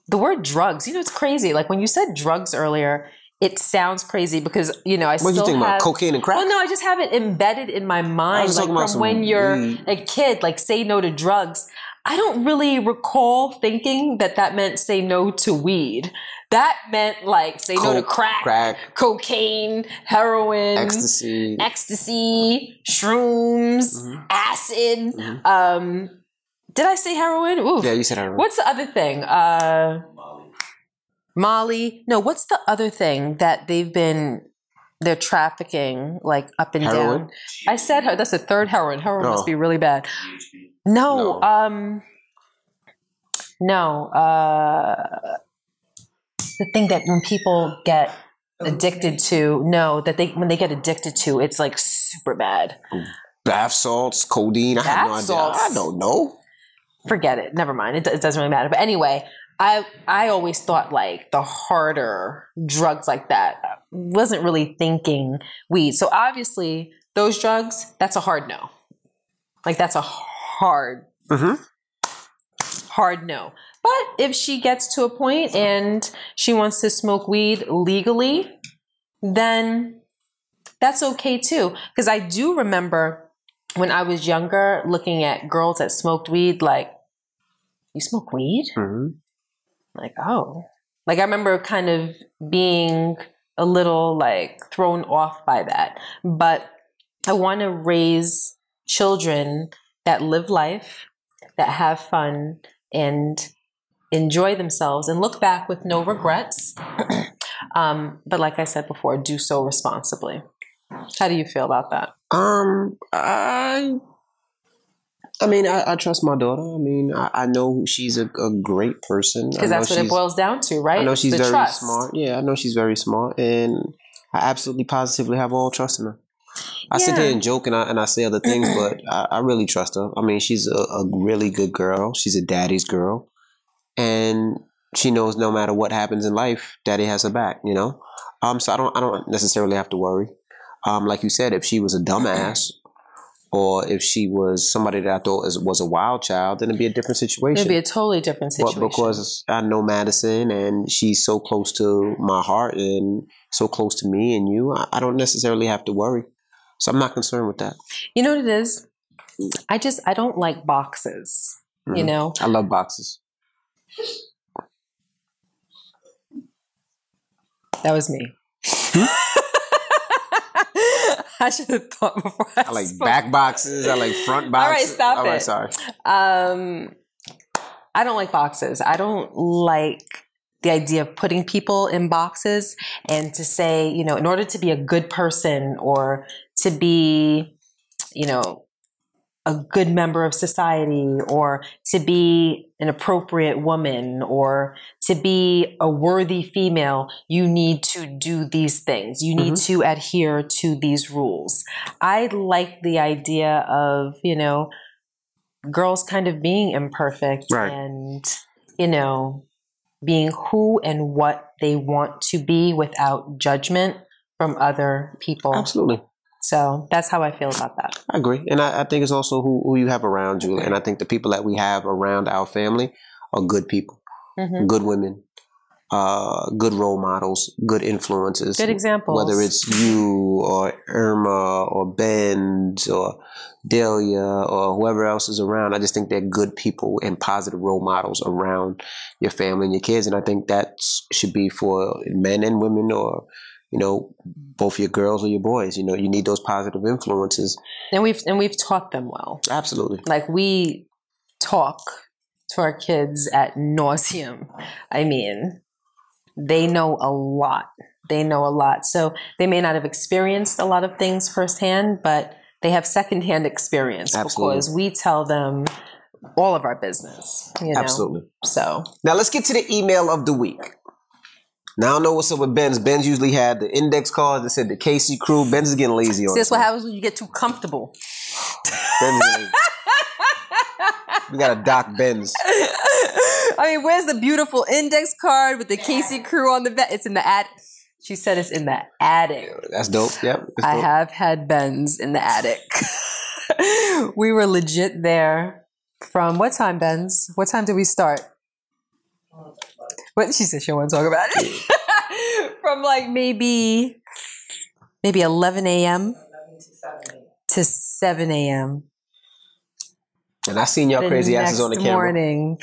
S2: the word drugs, you know, it's crazy. Like when you said drugs earlier, it sounds crazy because you know I
S1: What
S2: still
S1: you
S2: have.
S1: about? Cocaine and crack?
S2: Well, no, I just have it embedded in my mind, like from when you're a kid. Like say no to drugs. I don't really recall thinking that that meant say no to weed. That meant like say no to crack,
S1: crack,
S2: cocaine, heroin,
S1: ecstasy.
S2: ecstasy, shrooms,
S1: Mhm.
S2: acid.
S1: Mhm.
S2: Um, did I say heroin? Oof.
S1: Yeah, you said heroin.
S2: What's the other thing? Uh, Molly. No, what's the other thing that they've been they're trafficking like up and
S1: Heroin?
S2: down? I said her. That's the third heroin. Heroin
S1: Oh.
S2: must be really bad. No,
S1: No.
S2: um, no. Uh, the thing that when people get addicted to, no, that they when they get addicted to, it's like super bad.
S1: Bath salts, codeine. I have no
S2: Bath
S1: idea.
S2: salts.
S1: I don't know.
S2: forget it. Never mind. It, it doesn't really matter. But anyway, I I always thought like the harder drugs like that wasn't really thinking weed. So obviously those drugs, that's a hard no. Like that's a hard
S1: Mm-hmm.
S2: hard no. But if she gets to a point and she wants to smoke weed legally, then that's okay too. Because I do remember when I was younger looking at girls that smoked weed, like, you smoke weed?
S1: Mm-hmm.
S2: Like, oh. Like, I remember kind of being a little like thrown off by that. But I want to raise children that live life, that have fun, and enjoy themselves and look back with no regrets. um, but like I said before, do so responsibly. How do you feel about that?
S1: Um, I, I mean, I, I trust my daughter. I mean, I, I know she's a, a great person.
S2: Because that's what it boils down to, right?
S1: I know she's
S2: the
S1: very
S2: trust.
S1: smart. Yeah, I know she's very smart, and I absolutely positively have all trust in her. I sit
S2: Yeah.
S1: here and joke and I, and I say other things, but I, I really trust her. I mean, she's a, a really good girl. She's a daddy's girl, and she knows no matter what happens in life, daddy has her back. You know, um. So I don't I don't necessarily have to worry. Um, like you said, if she was a dumbass. Or if she was somebody that I thought was, was a wild child, then it'd be a different situation.
S2: It'd be a totally different situation.
S1: But because I know Madison and she's so close to my heart and so close to me and you, I, don't necessarily have to worry. So I'm not concerned with that.
S2: you know what it is? I just I don't like boxes. You
S1: Mhm.
S2: know,
S1: I love boxes.
S2: that was me. I should have thought before. I,
S1: I like
S2: spoke.
S1: back boxes. I like front boxes.
S2: All right, stop
S1: All right,
S2: it.
S1: sorry.
S2: Um, I don't like boxes. I don't like the idea of putting people in boxes and to say, you know, in order to be a good person or to be, you know, a good member of society or to be an appropriate woman or to be a worthy female, you need to do these things. You need mm-hmm. to adhere to these rules. I like the idea of, you know, girls kind of being imperfect
S1: Right.
S2: and, you know, being who and what they want to be without judgment from other people.
S1: Absolutely.
S2: So that's how I feel about that.
S1: I agree. And I, I think it's also who, who you have around you. And I think the people that we have around our family are good people,
S2: Mhm.
S1: good women, uh, good role models, good influences.
S2: Good examples.
S1: whether it's you or Irma or Benz or Delia or whoever else is around. I just think they're good people and positive role models around your family and your kids. And I think that should be for men and women or, you know, both your girls or your boys. You know, you need those positive influences.
S2: and we've and we've taught them well.
S1: Absolutely.
S2: Like we talk to our kids at nauseum. I mean, they know a lot. They know a lot. So they may not have experienced a lot of things firsthand, but they have secondhand experience
S1: Absolutely.
S2: because we tell them all of our business. You know?
S1: Absolutely.
S2: So
S1: Now let's get to the email of the week. Now I don't know what's up with Ben's. Ben's usually had the index cards that said the Casey Crew. Ben's is getting lazy on
S2: see, that's what happens when you get too comfortable.
S1: Ben's is lazy. we got a Doc Ben's.
S2: I mean, where's the beautiful index card with the Casey crew on the vet? It's in the ad. She said it's in the attic.
S1: That's dope. Yep. that's
S2: I have had Ben's in the attic. we were legit there from what time, Ben's? What time did we start? What she said she won't talk about it. from like maybe maybe 11 a.m. to 7 a.m.
S1: And I seen y'all
S2: The
S1: crazy asses on the camera.
S2: morning.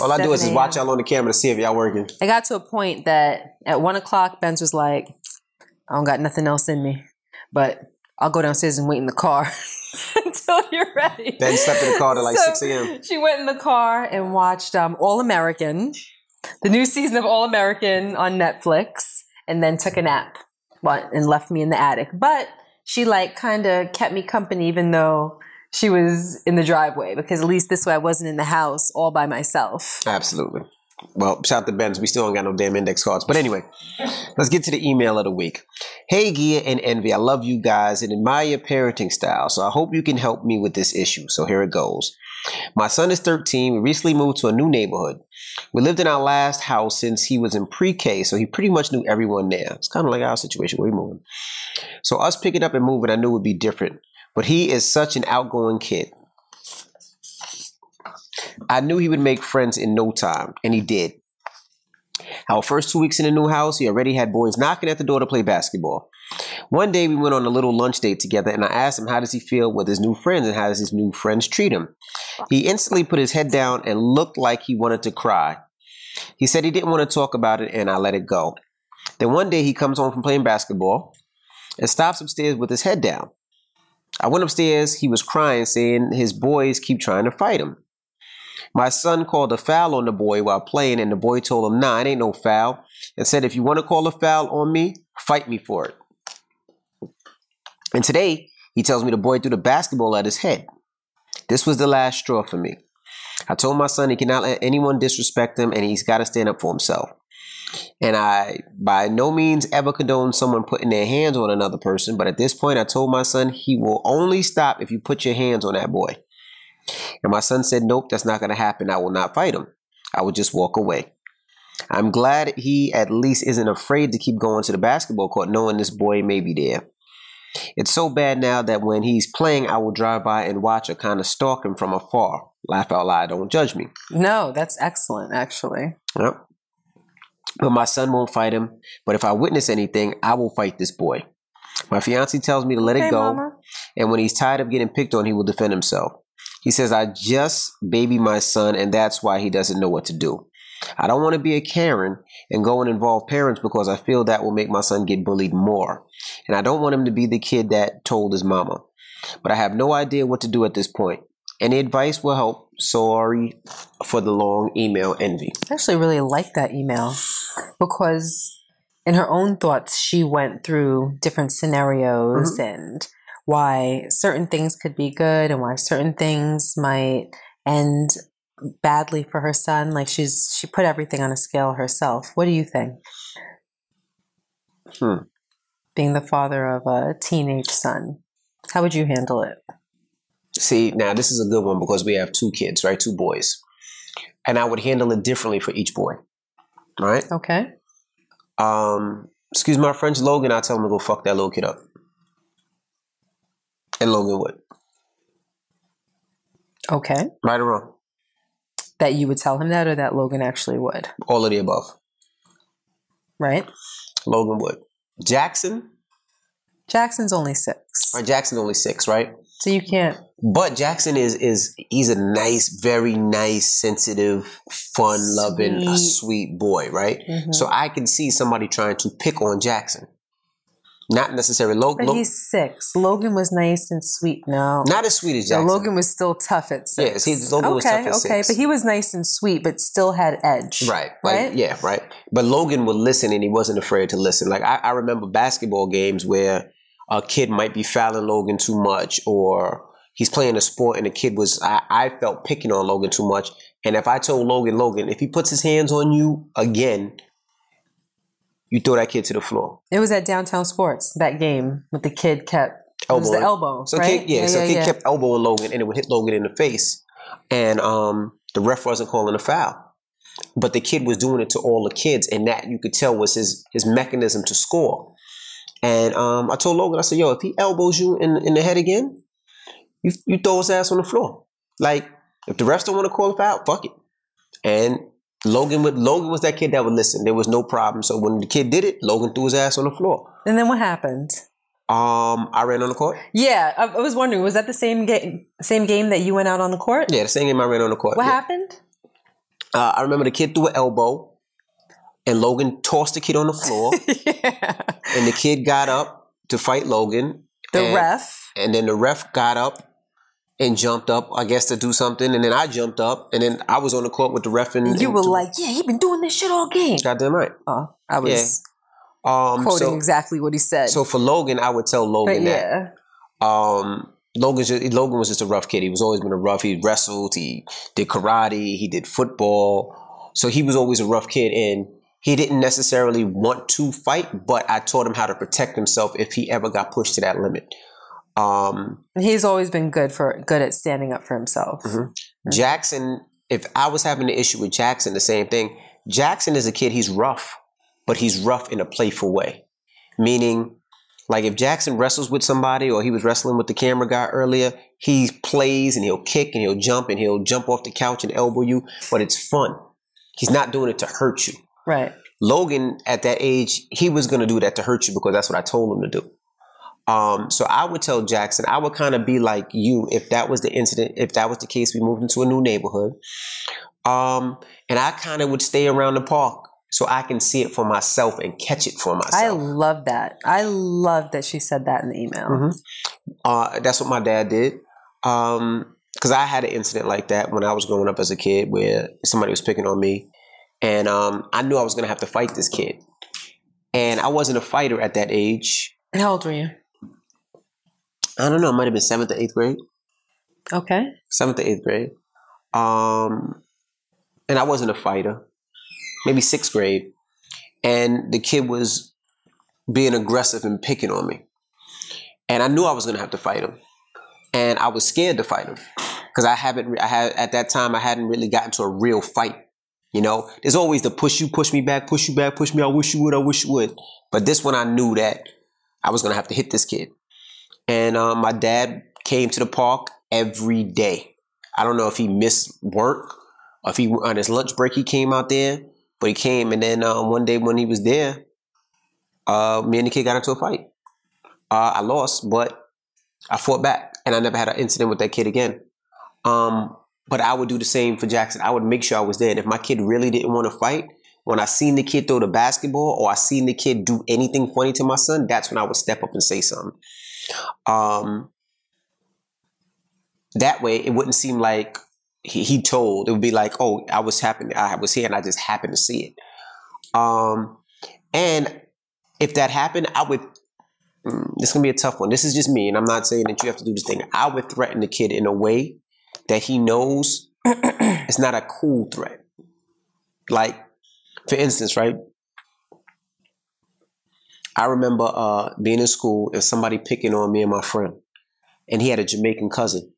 S1: All I do is just watch y'all on the camera to see if y'all working.
S2: I got to a point that at one o'clock, Benz was like, I don't got nothing else in me, but I'll go downstairs and wait in the car until you're ready.
S1: Ben slept in the car till like
S2: So,
S1: 6 a.m.
S2: She went in the car and watched um, All American, the new season of All American on Netflix, and then took a nap and left me in the attic. But she like kind of kept me company even though she was in the driveway because at least this way I wasn't in the house all by myself.
S1: Absolutely. Well, shout out to Benz. We still don't got no damn index cards. But anyway, let's get to the email of the week. Hey, Gia and Envy, I love you guys and admire your parenting style. So I hope you can help me with this issue. So here it goes. My son is 13. We recently moved to a new neighborhood. We lived in our last house since he was in pre-K, so he pretty much knew everyone there. It's kind of like our situation where we moving. So us picking up and moving, I knew would be different. But he is such an outgoing kid. I knew he would make friends in no time, and he did. Our first two weeks in the new house, he already had boys knocking at the door to play basketball. One day we went on a little lunch date together, and I asked him how does he feel with his new friends and how does his new friends treat him. He instantly put his head down and looked like he wanted to cry. He said he didn't want to talk about it, and I let it go. Then one day he comes home from playing basketball and stops upstairs with his head down. I went upstairs. He was crying, saying his boys keep trying to fight him. My son called a foul on the boy while playing, and the boy told him, Nah, it ain't no foul, and said, If you want to call a foul on me, fight me for it. And today, he tells me the boy threw the basketball at his head. This was the last straw for me. I told my son he cannot let anyone disrespect him, and he's got to stand up for himself. And I, by no means, ever condone someone putting their hands on another person, but at this point, I told my son he will only stop if you put your hands on that boy. And my son said, Nope, that's not going to happen. I will not fight him. I will just walk away. I'm glad he at least isn't afraid to keep going to the basketball court knowing this boy may be there. It's so bad now that when he's playing, I will drive by and watch or kind of stalk him from afar. Laugh out loud, don't judge me.
S2: No, that's excellent, actually.
S1: Yep. But my son won't fight him. But if I witness anything, I will fight this boy. My fiance tells me to let
S2: Okay,
S1: it go.
S2: Mama.
S1: And when he's tired of getting picked on, he will defend himself. He says, I just baby my son, and that's why he doesn't know what to do. I don't want to be a Karen and go and involve parents because I feel that will make my son get bullied more. And I don't want him to be the kid that told his mama. But I have no idea what to do at this point. Any advice will help. Sorry for the long email envy.
S2: I actually really like that email because in her own thoughts, she went through different scenarios and why certain things could be good and why certain things might end badly for her son. Like she's she put everything on a scale herself. What do you think?
S1: Hmm.
S2: Being the father of a teenage son, how would you handle it?
S1: See, now this is a good one because we have two kids, right? Two boys. And I would handle it differently for each boy. Right?
S2: Okay.
S1: Um, excuse my French, Logan, I tell him to go fuck that little kid up. And Logan would.
S2: Okay.
S1: Right or wrong?
S2: That you would tell him that or that Logan actually would,
S1: All of the above.
S2: right?
S1: Logan would. Jackson,
S2: Jackson's only six.
S1: right? Jackson only six, right?
S2: So you can't
S1: But Jackson is is he's a nice, very nice, sensitive, fun loving, a
S2: Sweet.
S1: sweet boy, right?
S2: Mhm.
S1: So I can see somebody trying to pick on Jackson. Not necessarily Logan.
S2: But he's six. Logan was nice and sweet. No.
S1: not as sweet as
S2: No,
S1: Jackson.
S2: Logan was still tough at six.
S1: Yes, he- Logan
S2: okay,
S1: was tough at
S2: okay,
S1: six.
S2: but he was nice and sweet, but still had edge.
S1: Right. Like,
S2: Right?
S1: Yeah, right. But Logan would listen and he wasn't afraid to listen. Like I, I remember basketball games where a kid might be fouling Logan too much or he's playing a sport and the kid was I, I felt picking on Logan too much. And if I told Logan, Logan, if he puts his hands on you again, you throw that kid to the floor.
S2: It was at Downtown Sports that game with the kid kept it was the elbow,
S1: So
S2: right?
S1: kid, yeah, so kid kept elbowing Logan and it would hit Logan in the face. And um the ref wasn't calling a foul. But the kid was doing it to all the kids, and that you could tell was his his mechanism to score. And um I told Logan, I said, yo, if he elbows you in in the head again, you you throw his ass on the floor. Like if the refs don't want to call a foul, fuck it. And Logan would Logan was that kid that would listen. There was no problem. So when the kid did it, Logan threw his ass on the floor.
S2: And then what happened?
S1: Um, I ran on the court.
S2: Yeah, I, I was wondering, was that the same game? Same game that you went out on the court?
S1: Yeah, the same game I ran on the court.
S2: What
S1: Yeah.
S2: happened?
S1: Uh, I remember the kid threw an elbow, and Logan tossed the kid on the floor,
S2: yeah.
S1: and the kid got up to fight Logan.
S2: The
S1: and,
S2: ref.
S1: and then the ref got up and jumped up, I guess, to do something, and then I jumped up, and then I was on the court with the ref and
S2: You
S1: and
S2: were
S1: to-
S2: like, yeah, he been doing this shit all game.
S1: goddamn right.
S2: Oh, I was
S1: Um,
S2: quoting
S1: so,
S2: exactly what he said.
S1: so for Logan, I would tell
S2: but
S1: Logan that.
S2: yeah.
S1: Um, Logan, Logan was just a rough kid. He was always been a rough. He wrestled. He did karate. He did football. So he was always a rough kid, and he didn't necessarily want to fight. But I taught him how to protect himself if he ever got pushed to that limit. Um,
S2: He's always been good for good at standing up for himself.
S1: Mhm. Jackson, if I was having an issue with Jackson, the same thing. Jackson is a kid, he's rough, but he's rough in a playful way. Meaning, like if Jackson wrestles with somebody or he was wrestling with the camera guy earlier, he plays and he'll kick and he'll jump and he'll jump off the couch and elbow you, but it's fun. He's not doing it to hurt you.
S2: Right.
S1: Logan, at that age, he was going to do that to hurt you because that's what I told him to do. Um, so I would tell Jackson, I would kind of be like you if that was the incident, if that was the case, we moved into a new neighborhood. Um, and I kind of would stay around the park so I can see it for myself and catch it for myself.
S2: I love that. I love that she said that in the email.
S1: Mhm. Uh, that's what my dad did. Um, because I had an incident like that when I was growing up as a kid where somebody was picking on me, and um, I knew I was gonna have to fight this kid, and I wasn't a fighter at that age.
S2: And how old were you?
S1: I don't know, it might have been seventh or eighth grade.
S2: Okay.
S1: Seventh or eighth grade. Um, and I wasn't a fighter. Maybe sixth grade. And the kid was being aggressive and picking on me. And I knew I was gonna have to fight him. And I was scared to fight him. Because I haven't I had at that time I hadn't really gotten to a real fight. You know, there's always the push you, push me back, push you back, push me. I wish you would, I wish you would. But this one I knew that I was gonna have to hit this kid. And um, my dad came to the park every day. I don't know if he missed work or if he on his lunch break he came out there, but he came. And then um, one day when he was there, uh, me and the kid got into a fight. Uh, I lost, but I fought back, and I never had an incident with that kid again. Um, but I would do the same for Jackson. I would make sure I was there. And if my kid really didn't want to fight, when I seen the kid throw the basketball or I seen the kid do anything funny to my son, that's when I would step up and say something. Um, that way, it wouldn't seem like he, he told. It would be like, oh, I was happen, I was here, and I just happened to see it. Um, and if that happened, I would. mm, This is gonna be a tough one. This is just me, and I'm not saying that you have to do this thing. I would threaten the kid in a way that he knows it's not a cool threat. Like, for instance, right? I remember uh, being in school and somebody picking on me and my friend, and he had a Jamaican cousin.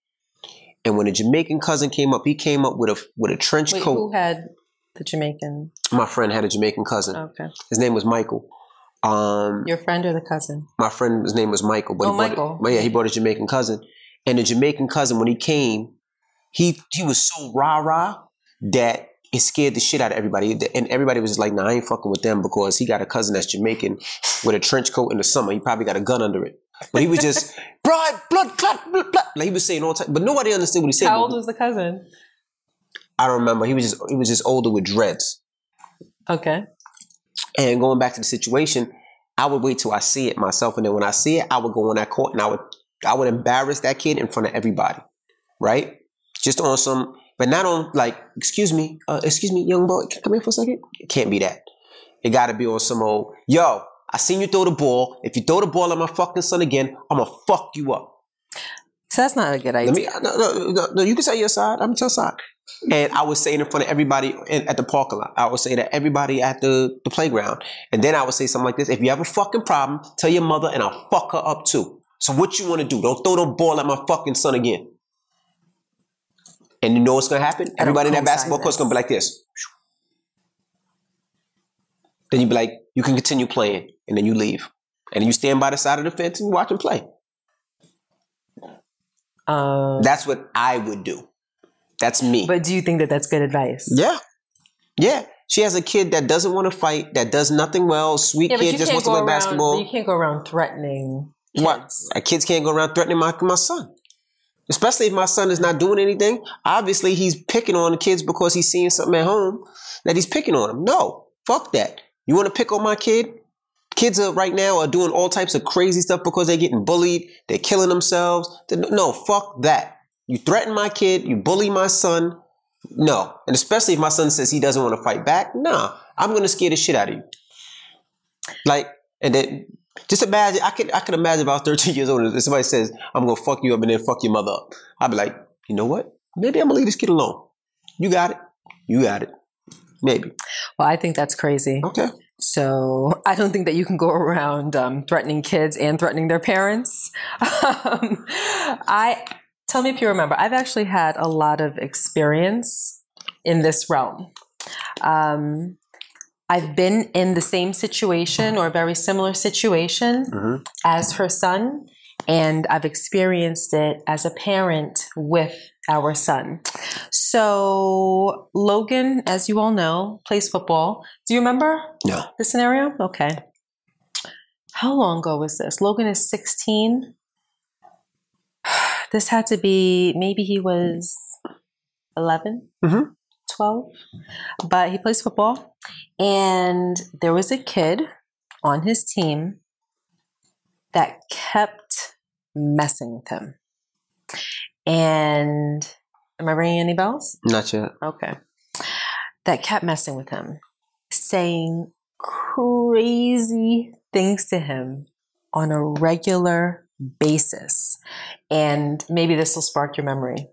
S1: And when a Jamaican cousin came up, he came up with a with a trench
S2: Wait,
S1: coat.
S2: who had the Jamaican?
S1: My friend had a Jamaican cousin.
S2: Okay.
S1: His name was Michael. Um,
S2: Your friend or the cousin?
S1: my friend, his name was Michael, but
S2: Oh, Michael.
S1: But yeah, he brought a Jamaican cousin, and the Jamaican cousin when he came, he he was so rah rah that it scared the shit out of everybody, and everybody was just like, "Nah, I ain't fucking with them because he got a cousin that's Jamaican with a trench coat in the summer. He probably got a gun under it." But he was just blood, blood, clot, blood, blood. Like he was saying all the time, but nobody understood what he said.
S2: How old was the cousin?
S1: I don't remember. He was just he was just older with dreads.
S2: Okay.
S1: And going back to the situation, I would wait till I see it myself, and then when I see it, I would go on that court and I would I would embarrass that kid in front of everybody, right? Just on some, but not on like, excuse me, uh, excuse me, young boy, come here for a second. It can't be that. It got to be on some old, yo. I seen you throw the ball. If you throw the ball at my fucking son again, I'm gonna fuck you up.
S2: So that's not a good idea.
S1: Let me. No, no, no, no, you can say your side. I'm tell side. And I would say it in front of everybody in, at the parking lot. I would say that everybody at the, the playground. And then I would say something like this: If you have a fucking problem, tell your mother, and I'll fuck her up too. So what you want to do? Don't throw the ball at my fucking son again. And you know what's gonna happen? Everybody in that basketball court's
S2: this.
S1: gonna be like this. Then you be like, you can continue playing, and then you leave, and you stand by the side of the fence and you watch them play.
S2: Um,
S1: That's what I would do. That's me.
S2: but do you think that that's good advice?
S1: Yeah. Yeah, she has a kid that doesn't want to fight, that does nothing well, sweet
S2: Yeah,
S1: kid, just wants to play
S2: around.
S1: basketball.
S2: You can't go around threatening kids.
S1: What? Kids can't go around threatening my, my son. Especially if my son is not doing anything. Obviously, he's picking on the kids because he's seeing something at home that he's picking on them. No, fuck that. You want to pick on my kid? Kids are right now are doing all types of crazy stuff because they're getting bullied. They're killing themselves. No, fuck that. You threaten my kid. You bully my son. No, and especially if my son says he doesn't want to fight back. Nah, I'm gonna scare the shit out of you. Like, and then just imagine. I could I could imagine if I was 13 years old and somebody says I'm gonna fuck you up and then fuck your mother up. I'd be like, you know what? Maybe I'm gonna leave this kid alone. You got it. You got it. Maybe.
S2: Well, I think that's crazy.
S1: Okay.
S2: So I don't think that you can go around um, threatening kids and threatening their parents. Um, I tell me if you remember. I've actually had a lot of experience in this realm. Um, I've been in the same situation or a very similar situation
S1: Mhm.
S2: as her son, and I've experienced it as a parent with our son. So, Logan, as you all know, plays football. Do you remember
S1: No.
S2: the scenario? Okay. How long ago was this? Logan is 16. This had to be maybe he was 11,
S1: Mhm.
S2: 12. But he plays football. And there was a kid on his team that kept messing with him. And am I ringing any bells?
S1: Not yet.
S2: Okay. That kept messing with him, saying crazy things to him on a regular basis. And maybe this will spark your memory.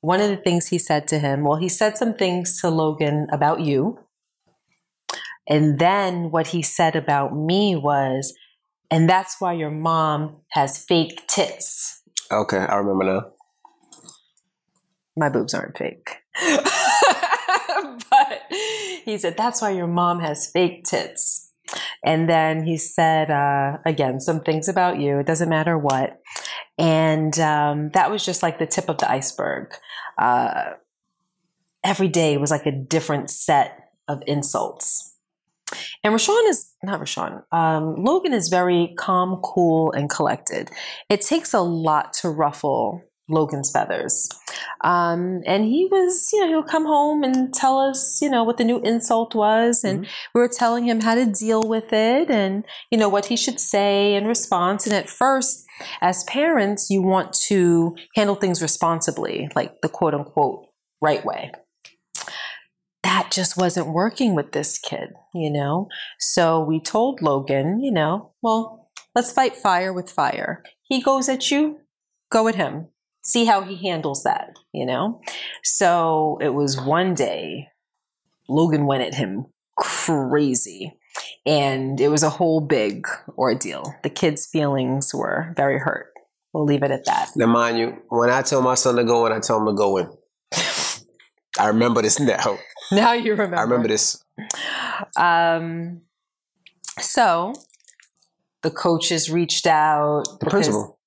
S2: One of the things he said to him, well, he said some things to Logan about you. And then what he said about me was, and that's why your mom has fake tits.
S1: Okay, I remember now.
S2: my boobs aren't fake. but he said, that's why your mom has fake tits. And then he said, uh, again, some things about you. It doesn't matter what. And um, that was just like the tip of the iceberg. Uh, every day was like a different set of insults. And Raashaun is not Raashaun. Um, Logan is very calm, cool, and collected. It takes a lot to ruffle Logan's feathers. Um, and he was, you know, he'll come home and tell us, you know, what the new insult was. And we were telling him how to deal with it and, you know, what he should say in response. And at first, as parents, you want to handle things responsibly, like the quote unquote right way. That just wasn't working with this kid, you know? So we told Logan, you know, well, let's fight fire with fire. He goes at you, go at him see how he handles that, you know? So it was one day, Logan went at him crazy. And it was a whole big ordeal. The kid's feelings were very hurt. We'll leave it at that.
S1: Now, mind you, when I tell my son to go in, I tell him to go in. I remember this now.
S2: Now you remember.
S1: I remember this.
S2: Um, so the coaches reached out.
S1: The principal.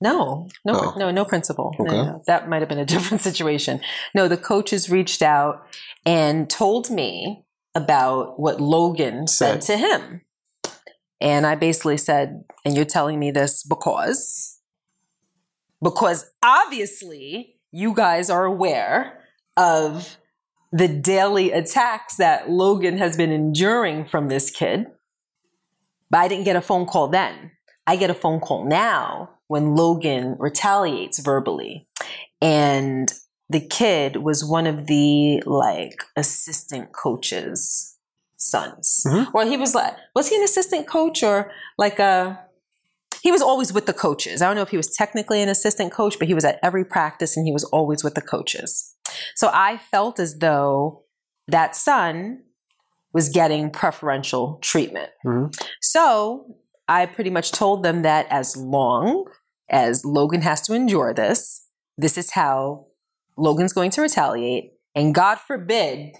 S2: No, no,
S1: Oh.
S2: no, no principal. No,
S1: Okay.
S2: no, that might have been a different situation. No, the coaches reached out and told me about what Logan said
S1: Said.
S2: to him. And I basically said, and you're telling me this because, because obviously you guys are aware of the daily attacks that Logan has been enduring from this kid. But I didn't get a phone call then. I get a phone call now when Logan retaliates verbally. And the kid was one of the like assistant coaches' sons.
S1: Mhm.
S2: Well, he was like, was he an assistant coach or like a he was always with the coaches. I don't know if he was technically an assistant coach, but he was at every practice and he was always with the coaches. So I felt as though that son was getting preferential treatment.
S1: Mhm.
S2: So I pretty much told them that as long as Logan has to endure this, this is how Logan's going to retaliate. And God forbid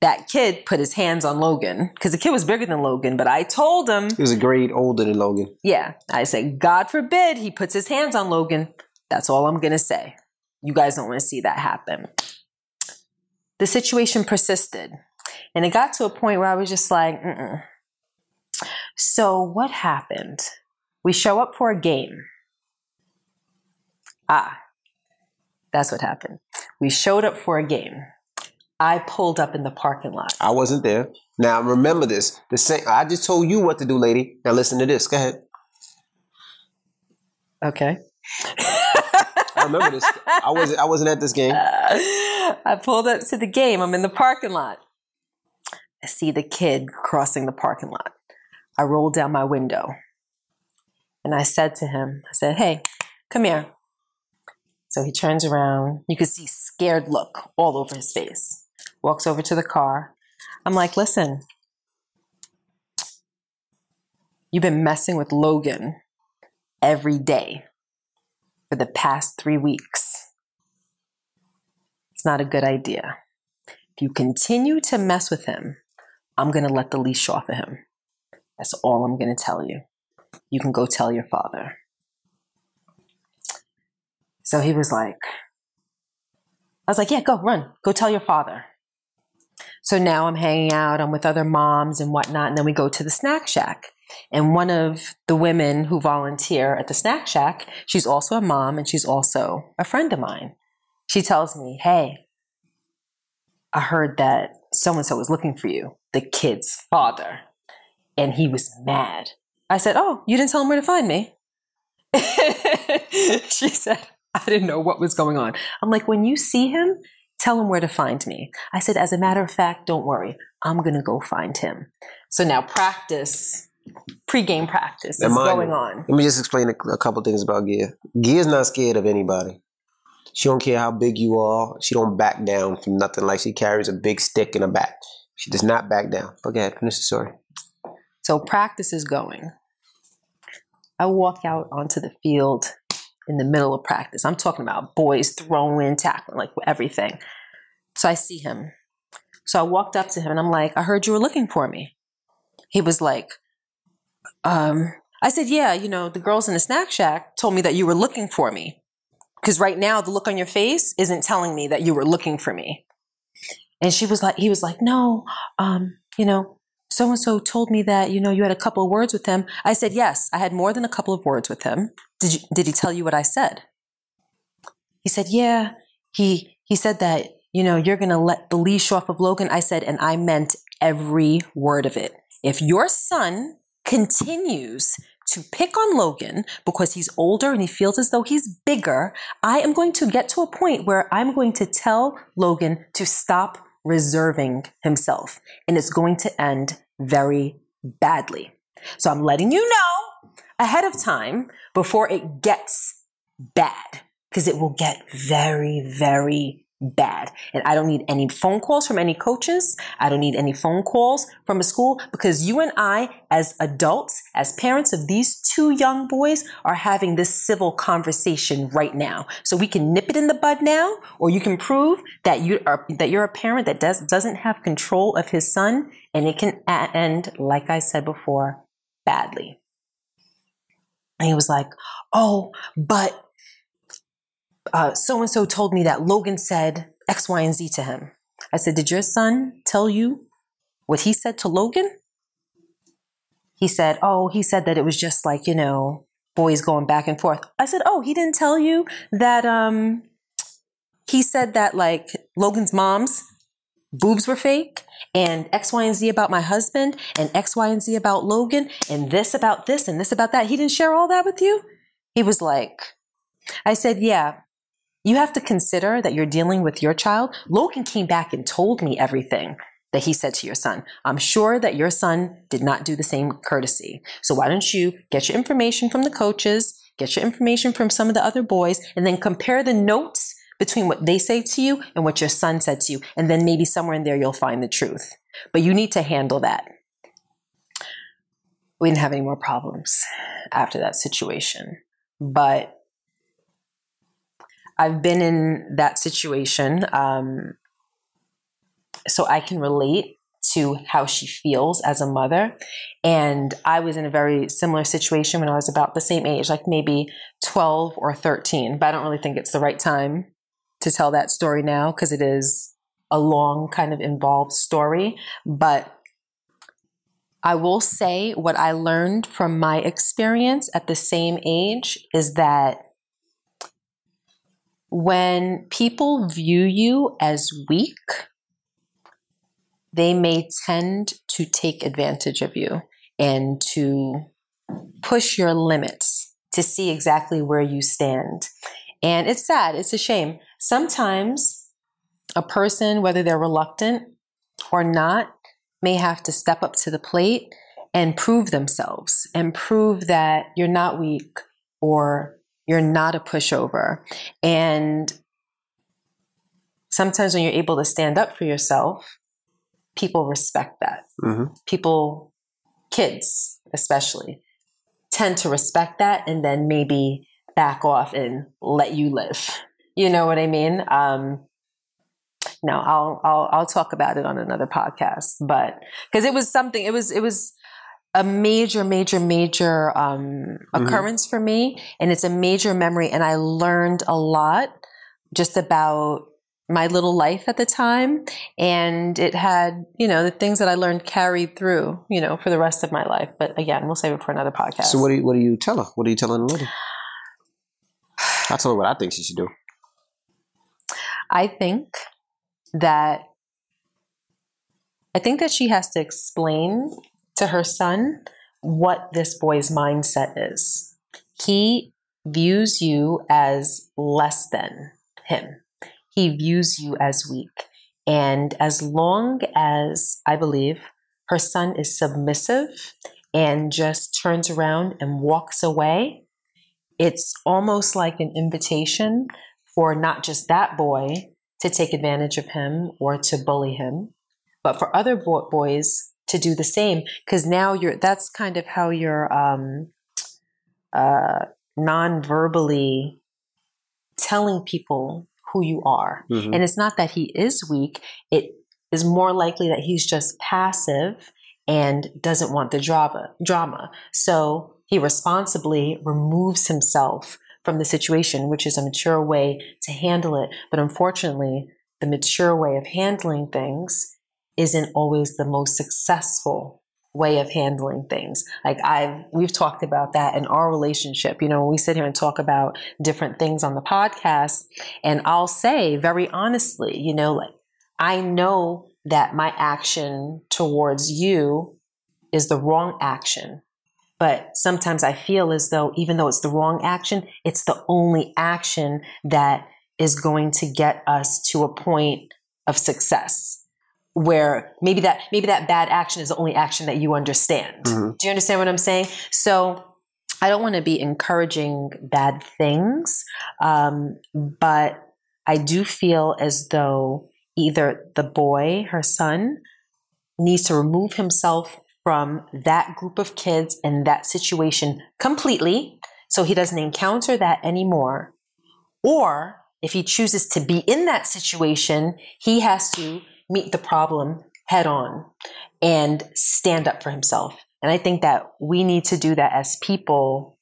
S2: that kid put his hands on Logan because the kid was bigger than Logan. But I told him,
S1: He was a grade older than Logan.
S2: yeah, I said, God forbid he puts his hands on Logan. That's all I'm going to say. You guys don't want to see that happen. the situation persisted. And it got to a point where I was just like, Mm-mm. So what happened? We show up for a game. Ah, that's what happened. We showed up for a game. I pulled up in the parking lot.
S1: I wasn't there. Now remember this. The same. I just told you what to do, lady. Now listen to this. Go ahead.
S2: Okay.
S1: I remember this. I wasn't. I wasn't at this game.
S2: I pulled up to the game. I'm in the parking lot. I see the kid crossing the parking lot. I rolled down my window and I said to him, I said, Hey, come here. So he turns around. You could see scared look all over his face. Walks over to the car. I'm like, listen, you've been messing with Logan every day for the past three weeks. It's not a good idea. If you continue to mess with him, I'm going to let the leash off of him. That's all I'm going to tell you. You can go tell your father. So he was like, I was like, yeah, go run, go tell your father. So now I'm hanging out, I'm with other moms and whatnot, and then we go to the snack shack. And one of the women who volunteer at the snack shack, she's also a mom and she's also a friend of mine. She tells me, Hey, I heard that so and so was looking for you, the kid's father. And he was mad. I said, Oh, you didn't tell him where to find me? she said, I didn't know what was going on. I'm like, when you see him, tell him where to find me. I said, as a matter of fact, don't worry. I'm going to go find him. So now practice, pre-game practice is going on.
S1: Let me just explain a, a couple things about Gia. Gia's not scared of anybody. She don't care how big you are. She don't back down from nothing. Like she carries a big stick in her back. She does not back down. But go ahead, finish the story.
S2: So practice is going. I walk out onto the field in the middle of practice. I'm talking about boys throwing, tackling, like everything. So I see him. So I walked up to him and I'm like, I heard you were looking for me. He was like, um, I said, yeah, you know, the girls in the snack shack told me that you were looking for me. Because right now, the look on your face isn't telling me that you were looking for me. And she was like, he was like, no, um, you know, so and so told me that you know you had a couple of words with him. I said yes, I had more than a couple of words with him. Did you, did he tell you what I said? He said, yeah. He he said that you know you're gonna let the leash off of Logan. I said, and I meant every word of it. If your son continues to pick on Logan because he's older and he feels as though he's bigger, I am going to get to a point where I'm going to tell Logan to stop reserving himself. And it's going to end very badly. So I'm letting you know ahead of time before it gets bad because it will get very, very bad. And I don't need any phone calls from any coaches. I don't need any phone calls from a school because you and I, as adults, as parents of these two young boys, are having this civil conversation right now. So we can nip it in the bud now, or you can prove that you are, that you're a parent that does, doesn't have control of his son and it can end, like I said before, badly. And he was like, Oh, but so and so told me that Logan said X, Y, and Z to him. I said, Did your son tell you what he said to Logan? He said, Oh, he said that it was just like, you know, boys going back and forth. I said, Oh, he didn't tell you that um he said that like Logan's mom's boobs were fake and X, Y, and Z about my husband and X, Y, and Z about Logan and this about this and this about that. He didn't share all that with you? He was like, I said, Yeah, you have to consider that you're dealing with your child. Logan came back and told me everything that he said to your son. I'm sure that your son did not do the same courtesy. So why don't you get your information from the coaches, get your information from some of the other boys, and then compare the notes between what they say to you and what your son said to you. And then maybe somewhere in there you'll find the truth. But you need to handle that. We didn't have any more problems after that situation. But I've been in that situation, um, so I can relate to how she feels as a mother. And I was in a very similar situation when I was about the same age, like maybe 12 or 13. But I don't really think it's the right time to tell that story now because it is a long, kind of involved story. But I will say what I learned from my experience at the same age is that when people view you as weak, they may tend to take advantage of you and to push your limits to see exactly where you stand. And it's sad, it's a shame. Sometimes a person, whether they're reluctant or not, may have to step up to the plate and prove themselves and prove that you're not weak or you're not a pushover. And sometimes when you're able to stand up for yourself, people respect that.
S1: Mm-hmm.
S2: People, kids especially, tend to respect that and then maybe back off and let you live. You know what I mean? Um, no, I'll I'll I'll talk about it on another podcast, but because it was something, it was it was a major, major, major um, occurrence mm-hmm. for me, and it's a major memory, and I learned a lot just about my little life at the time and it had you know the things that i learned carried through you know for the rest of my life but again we'll save it for another podcast.
S1: So what do you what do you tell her? What are you telling the lady i tell her what i think she should do.
S2: I think that i think that she has to explain to her son what this boy's mindset is he views you as less than him he views you as weak. And as long as I believe her son is submissive and just turns around and walks away, it's almost like an invitation for not just that boy to take advantage of him or to bully him, but for other bo- boys to do the same. Because now you're that's kind of how you're um, uh, non-verbally telling people who you are. Mm-hmm. And it's not that he is weak, it is more likely that he's just passive and doesn't want the drama drama. So he responsibly removes himself from the situation, which is a mature way to handle it. But unfortunately, the mature way of handling things isn't always the most successful way of handling things. Like I've, we've talked about that in our relationship. You know, we sit here and talk about different things on the podcast, and I'll say very honestly, you know, like I know that my action towards you is the wrong action. But sometimes I feel as though, even though it's the wrong action, it's the only action that is going to get us to a point of success where maybe that maybe that bad action is the only action that you understand. Mm-hmm. Do you understand what I'm saying? So I don't want to be encouraging bad things, um, but I do feel as though either the boy, her son, needs to remove himself from that group of kids and that situation completely so he doesn't encounter that anymore. Or if he chooses to be in that situation, he has to meet the problem head on and stand up for himself. And I think that we need to do that as people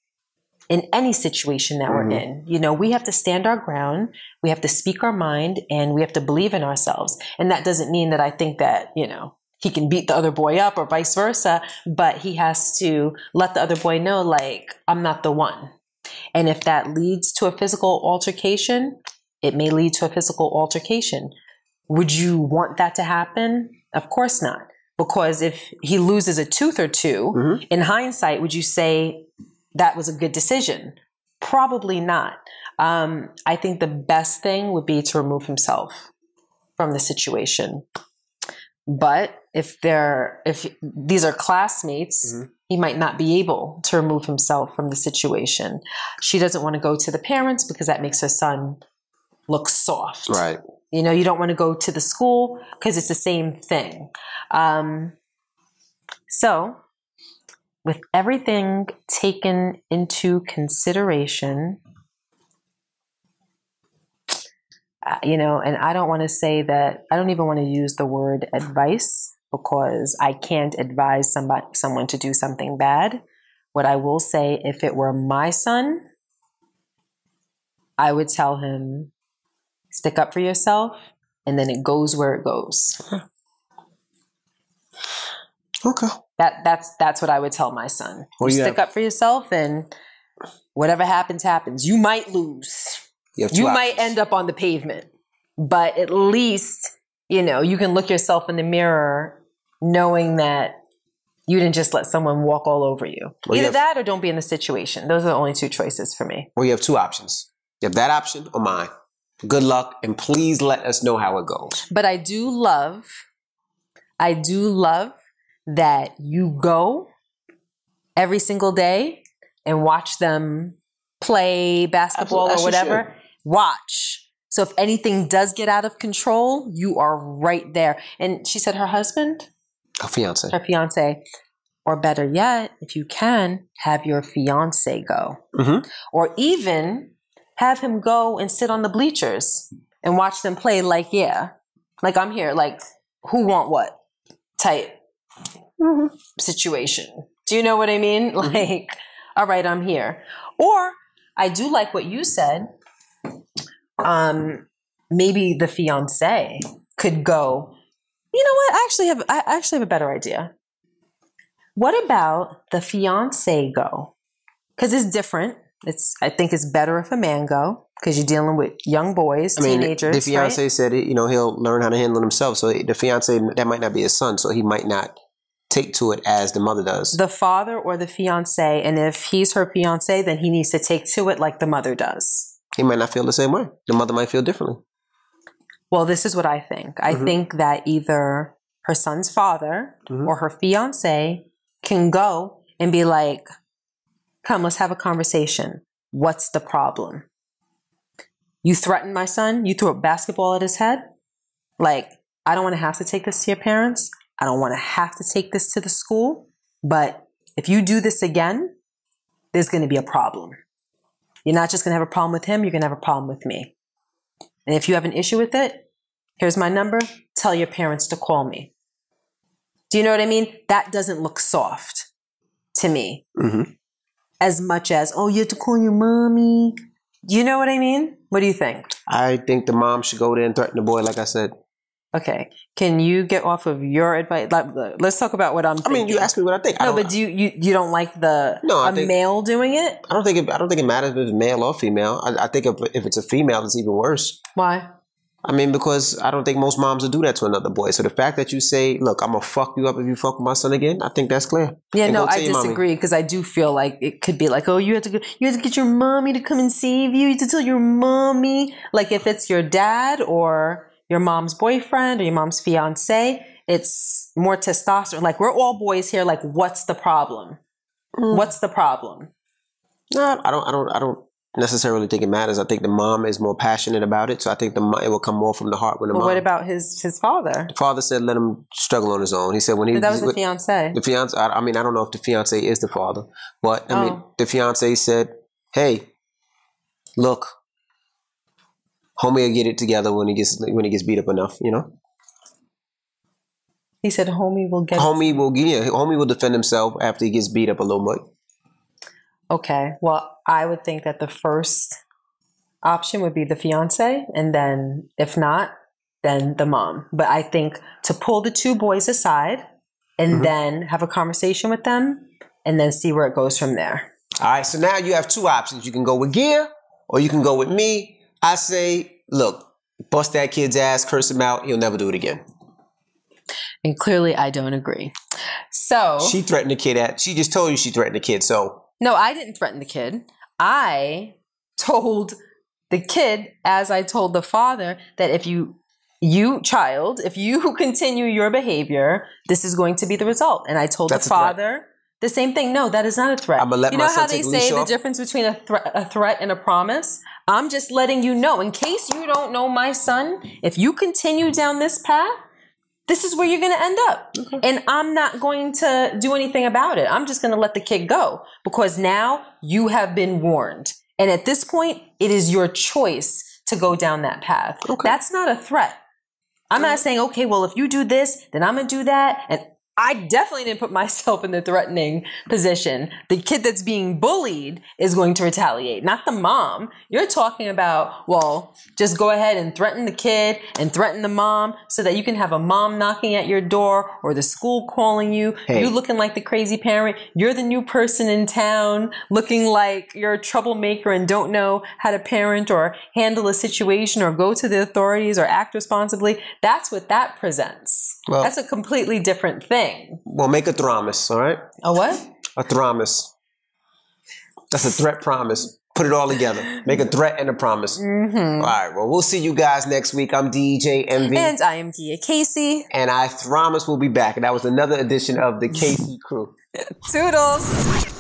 S2: in any situation that mm-hmm. we're in. You know, we have to stand our ground, we have to speak our mind, and we have to believe in ourselves. And that doesn't mean that I think that, you know, he can beat the other boy up or vice versa, but he has to let the other boy know, like, I'm not the one. And if that leads to a physical altercation, it may lead to a physical altercation. Would you want that to happen? Of course not. Because if he loses a tooth or 2 mm-hmm. in hindsight, would you say that was a good decision? Probably not. Um, I think the best thing would be to remove himself from the situation. But if they're if these are classmates, mm-hmm. he might not be able to remove himself from the situation. She doesn't want to go to the parents because that makes her son look soft.
S1: Right.
S2: You know, you don't want to go to the school because it's the same thing. Um, so, with everything taken into consideration, uh, you know, and I don't want to say that, I don't even want to use the word advice because I can't advise somebody, someone to do something bad. What I will say, if it were my son, I would tell him stick up for yourself, and then it goes where it goes.
S1: Okay.
S2: That that's that's what I would tell my son.
S1: Well,
S2: you
S1: you
S2: stick
S1: have-
S2: up for yourself, and whatever happens, happens. You might lose.
S1: You,
S2: You might end up on the pavement, but at least you know you can look yourself in the mirror, knowing that you didn't just let someone walk all over you.
S1: Well, you
S2: Either
S1: have-
S2: that or don't be in the situation. Those are the only two choices for me.
S1: Well, you have two options. You have that option or mine. Good luck, and please let us know how it goes.
S2: But I do love, I do love that you go every single day and watch them play basketball
S1: Absolutely,
S2: or whatever. Watch. So if anything does get out of control, you are right there. And she said her husband,
S1: A fiance.
S2: her fiance, or better yet, if you can, have your fiance go.
S1: Mhm.
S2: Or even have him go and sit on the bleachers and watch them play like, yeah, like I'm here, like who want what type situation. Do you know what I mean? Like, all right, I'm here. Or I do like what you said. Um, maybe the fiance could go. You know what? I actually have I actually have a better idea. What about the fiance go? Because it's different. It's I think it's better if a man go because you're dealing with young boys,
S1: I mean,
S2: teenagers.
S1: the fiance
S2: right?
S1: said, it, you know, he'll learn how to handle himself. So the fiance, that might not be his son, so he might not take to it as the mother does.
S2: the father or the fiance, and if he's her fiance, then he needs to take to it like the mother does.
S1: he might not feel the same way. The mother might feel differently.
S2: Well, this is what I think. I
S1: Mhm.
S2: think that either her son's father
S1: Mhm.
S2: or her fiance can go and be like, come, let's have a conversation. What's the problem? You threatened my son, you threw a basketball at his head. Like, I don't want to have to take this to your parents. I don't want to have to take this to the school. But if you do this again, there's going to be a problem. You're not just going to have a problem with him, you're going to have a problem with me. And if you have an issue with it, here's my number. Tell your parents to call me. Do you know what I mean? That doesn't look soft to me
S1: Mm-hmm.
S2: As much as, oh, you have to call your mommy. You know what I mean? What do you think?
S1: I think the mom should go there and threaten the boy, like I said.
S2: Okay. Can you get off of your advice? Like, let's talk about what I'm
S1: I mean, you asked me what I think. I
S2: No,
S1: don't,
S2: but do you, you, you don't like the
S1: No, I
S2: a
S1: think-
S2: male doing it?
S1: I don't think it, I don't think it matters if it's male or female. I, I think if, if it's a female, it's even worse.
S2: Why?
S1: I mean, because I don't think most moms would do that to another boy. So the fact that you say, "Look, I'm gonna fuck you up if you fuck with my son again," I think that's clear.
S2: Yeah,
S1: And
S2: no, I disagree because I do feel like it could be like, oh, you have to go, you have to get your mommy to come and save you. You have to tell your mommy. Like if it's your dad or your mom's boyfriend or your mom's fiance, it's more testosterone. Like we're all boys here. Like, what's the problem?
S1: Mm.
S2: What's the problem?
S1: No, I don't. I don't. I don't necessarily think it matters. I think the mom is more passionate about it, so I think the it will come more from the heart when the
S2: But
S1: mom.
S2: what about his his father?
S1: the father said, "Let him struggle on his own." He said when he
S2: That was the fiance.
S1: the fiance. I, I mean, I don't know if the fiance is the father, but I mean,
S2: Oh.
S1: the fiance said, "Hey, look, homie will get it together when he gets when he gets beat up enough." You know,
S2: He said, "Homie will get."
S1: homie will yeah, homie will defend himself after he gets beat up a little bit.
S2: Okay. Well, I would think that the first option would be the fiance, and then if not, then the mom. But I think to pull the two boys aside and
S1: Mhm.
S2: then have a conversation with them and then see where it goes from there.
S1: All right, so now you have two options. You can go with Gia or you can go with me. I say, look, bust that kid's ass, curse him out. He'll never do it again.
S2: And clearly, I don't agree. So,
S1: She threatened the kid at. She just told you she threatened the kid. So
S2: no, I didn't threaten the kid. I told the kid, as I told the father, that if you, you child, if you continue your behavior, this is going to be the result. And I told
S1: That's
S2: the father the same thing. No, that is not a threat.
S1: I'ma let
S2: you know how they
S1: take a leash
S2: say the
S1: off?
S2: difference between a, thre- a threat and a promise? I'm just letting you know, in case you don't know my son, if you continue down this path, this is where you're going to end up. And I'm not going to do anything about it. I'm just going to let the kid go because now you have been warned. And at this point, it is your choice to go down that path.
S1: Okay.
S2: That's not a threat. I'm not saying, okay, well, if you do this, then I'm going to do that. And I definitely didn't put myself in the threatening position. The kid that's being bullied is going to retaliate, not the mom. You're talking about, well, just go ahead and threaten the kid and threaten the mom so that you can have a mom knocking at your door or the school calling you.
S1: Hey.
S2: You looking like the crazy parent. You're the new person in town looking like you're a troublemaker and don't know how to parent or handle a situation or go to the authorities or act responsibly. That's what that presents.
S1: Well-
S2: That's a completely different thing.
S1: Well, make a thrombus, all right?
S2: A what?
S1: A thrombus. That's a threat promise. Put it all together. Make a threat and a promise.
S2: Mm-hmm.
S1: All right. Well, we'll see you guys next week. I'm DJ Envy.
S2: And I am Gia Casey.
S1: and I promise we'll be back. And that was another edition of the Casey Crew.
S2: Toodles.